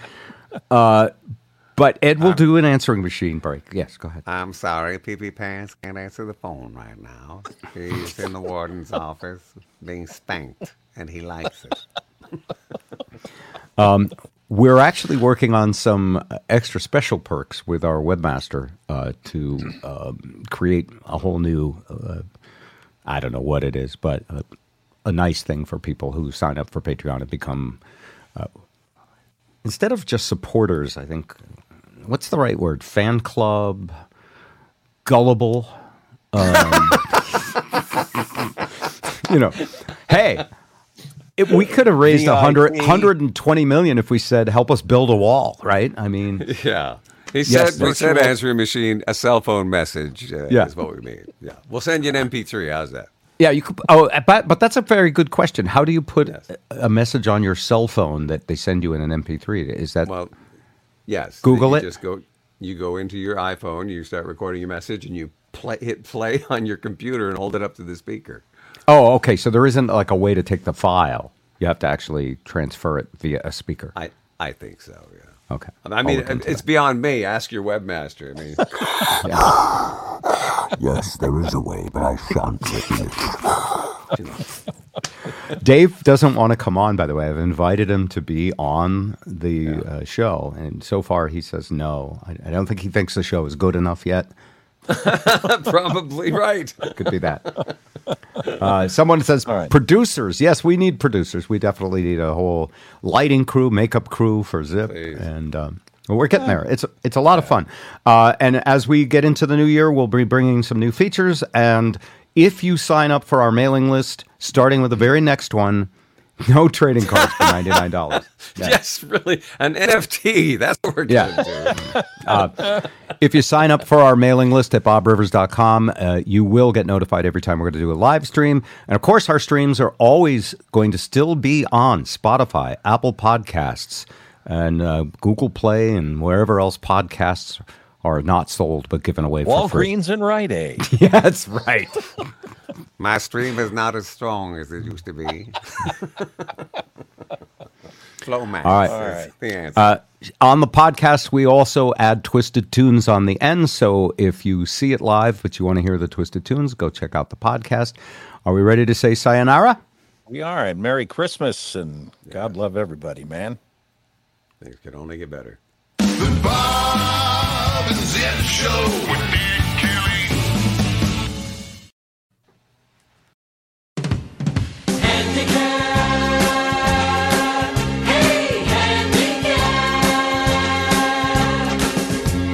Uh, but Ed will do an answering machine break. Yes, go ahead. I'm sorry, PP Pants can't answer the phone right now. He's in the warden's office being spanked, and he likes it. Um, we're actually working on some uh, extra special perks with our webmaster uh, to um, create a whole new. Uh, I don't know what it is, but a, a nice thing for people who sign up for Patreon and become. Uh, instead of just supporters, I think. What's the right word? Fan club, gullible. Um, you know, hey, if we could have raised a hundred, 120 million if we said, help us build a wall, right? I mean, Yeah. He Yes, said, we said virtual- answering machine, a cell phone message uh, Yeah. is what we mean. Yeah. We'll send you an MP3. How's that? yeah, you could. Oh, but but that's a very good question. How do you put a- a message on your cell phone that they send you in an MP3? Is that Well, yes. Google you it? Just go. You go into your iPhone, you start recording your message, and you play, hit play on your computer and hold it up to the speaker. Oh, okay. So there isn't like a way to take the file. You have to actually transfer it via a speaker. I I think so. Yeah. Okay. I mean, I'll look into it's beyond me. Ask your webmaster. I mean, Yes, there is a way, but I shan't reveal it. Dave doesn't want to come on, by the way. I've invited him to be on the uh, show, and so far he says no. I, I don't think he thinks the show is good enough yet. probably right. Could be that. Uh, someone says producers. Yes, we need producers. We definitely need a whole lighting crew, makeup crew for Zip, and um, well, we're getting there. It's it's a lot of fun. Uh, and as we get into the new year, we'll be bringing some new features. And if you sign up for our mailing list, starting with the very next one, no trading cards for ninety nine dollars. Yes, really. An NFT. That's what we're Yeah. going to. Uh, if you sign up for our mailing list at bobrivers.com, uh, you will get notified every time we're going to do a live stream. And of course, our streams are always going to still be on Spotify, Apple Podcasts, and uh, Google Play, and wherever else podcasts are not sold but given away for free. Walgreens and Rite Aid. yeah, that's right. My stream is not as strong as it used to be. Flomax All right. is the answer. Uh, on the podcast, we also add twisted tunes on the end. So if you see it live, but you want to hear the twisted tunes, go check out the podcast. Are we ready to say sayonara? We are, and Merry Christmas, and God love everybody, man. Things could only get better. Bob and Zip Show with Ed Kelly.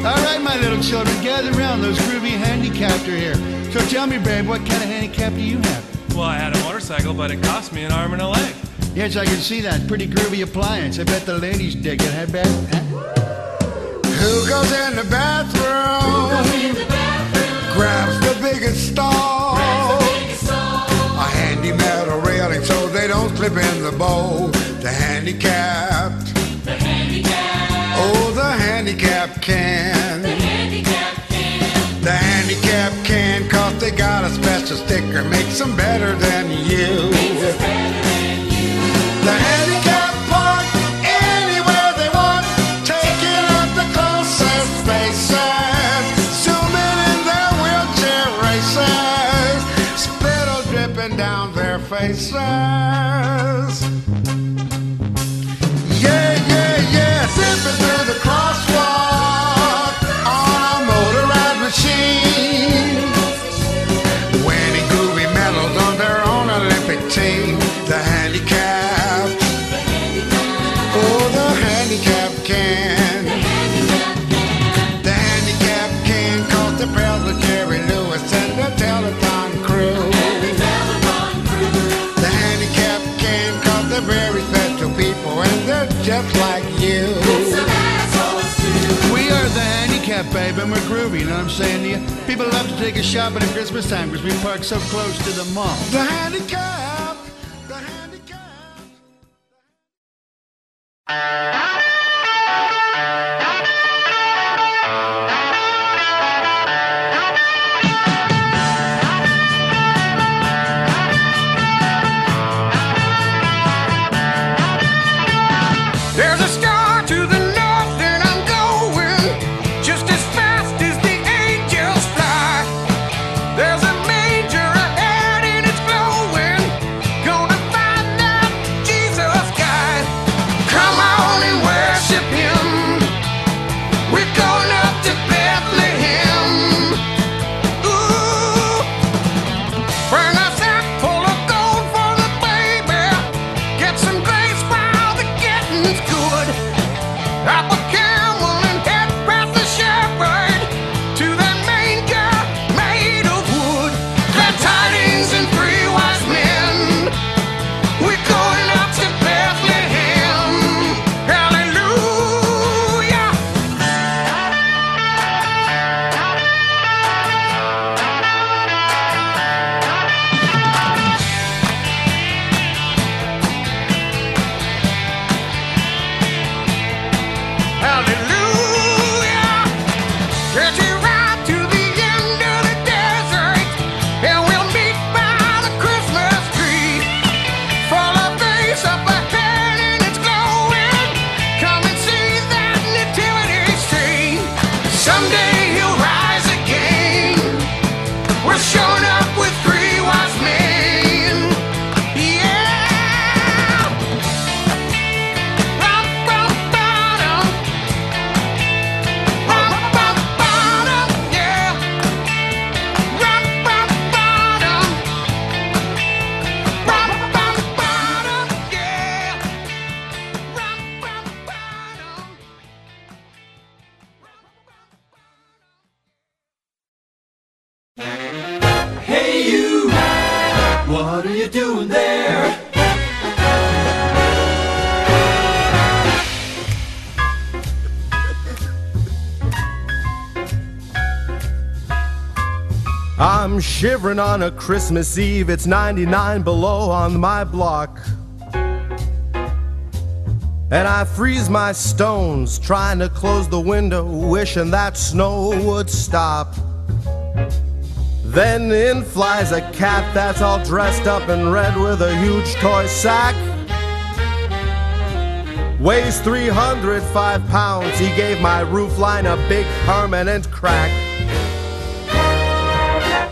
All right, my little children, gather around. Those groovy handicapped are here. So tell me, babe, what kind of handicap do you have? Well, I had a motorcycle, but it cost me an arm and a leg. Yes, I can see that. Pretty groovy appliance. I bet the ladies dig it. I bet. Who goes in the bathroom? Grabs the biggest stall. A handy metal railing so they don't slip in the bowl. The handicapped. Oh, the handicapped can. The handicapped can, cause they got a special sticker. Makes them better than you. Faces. You know what I'm saying to you? People love to take a shopping at Christmas time because we park so close to the mall. The handicap. There's shivering on a Christmas Eve. It's 99 below on my block. And I freeze my stones, trying to close the window, wishing that snow would stop. Then in flies a cat that's all dressed up in red with a huge toy sack. Weighs 305 pounds. He gave my roof line a big permanent crack.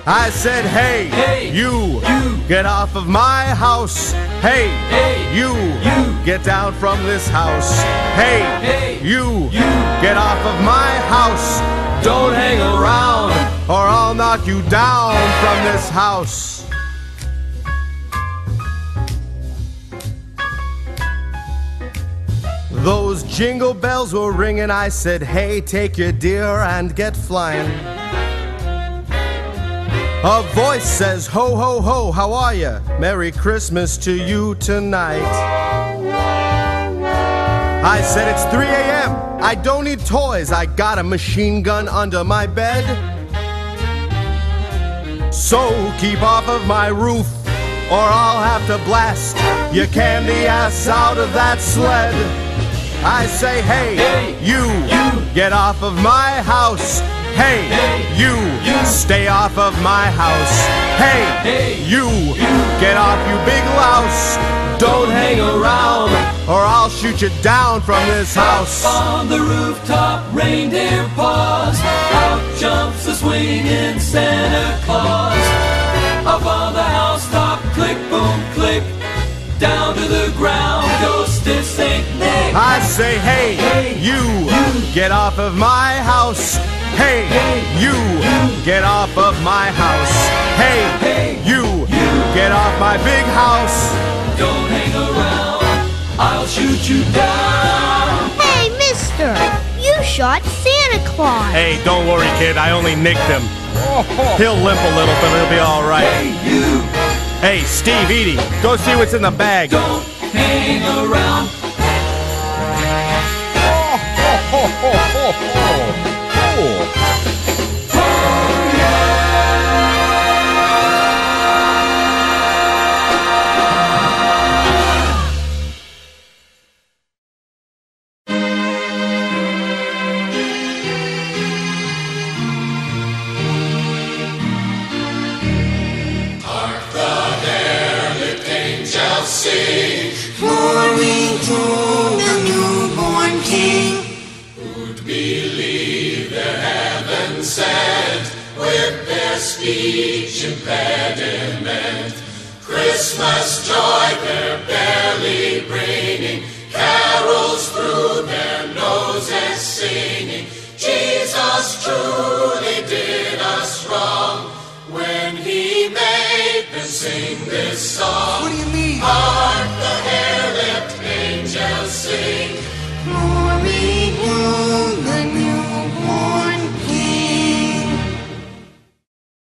I said, hey, hey you, you, get off of my house. Hey, hey, you, you, get down from this house. Hey, hey, you, you, get off of my house. Don't hang around, or I'll knock you down from this house. Those jingle bells were ringing. I said, hey, take your deer and get flying. A voice says, Ho, ho, ho, how are ya? Merry Christmas to you tonight. I said, It's 3 a.m. I don't need toys. I got a machine gun under my bed. So keep off of my roof, or I'll have to blast your candy ass out of that sled. I say, hey, you, you, get off of my house. Hey, you, stay off of my house. Hey, you, get off, you big louse. Don't hang around, or I'll shoot you down from this house. Up on the rooftop, reindeer paws. Out jumps the swinging Santa Claus. Up on the housetop, click, boom, click. Down to the ground goes this St. Nick. I say, hey, you, get off of my house. Hey, you, get off of my house. Hey, you, get off my big house. Don't hang around, I'll shoot you down. Hey, mister, you shot Santa Claus. Hey, don't worry, kid. I only nicked him. He'll limp a little, but he'll be all right. Hey, you. Hey, Steve Eydie, go see what's in the bag. Don't hang around. Oh, Hark speech impediment? Christmas joy they're barely bringing, carols through their noses singing. Jesus truly did us wrong when he made them sing this song. What do you mean?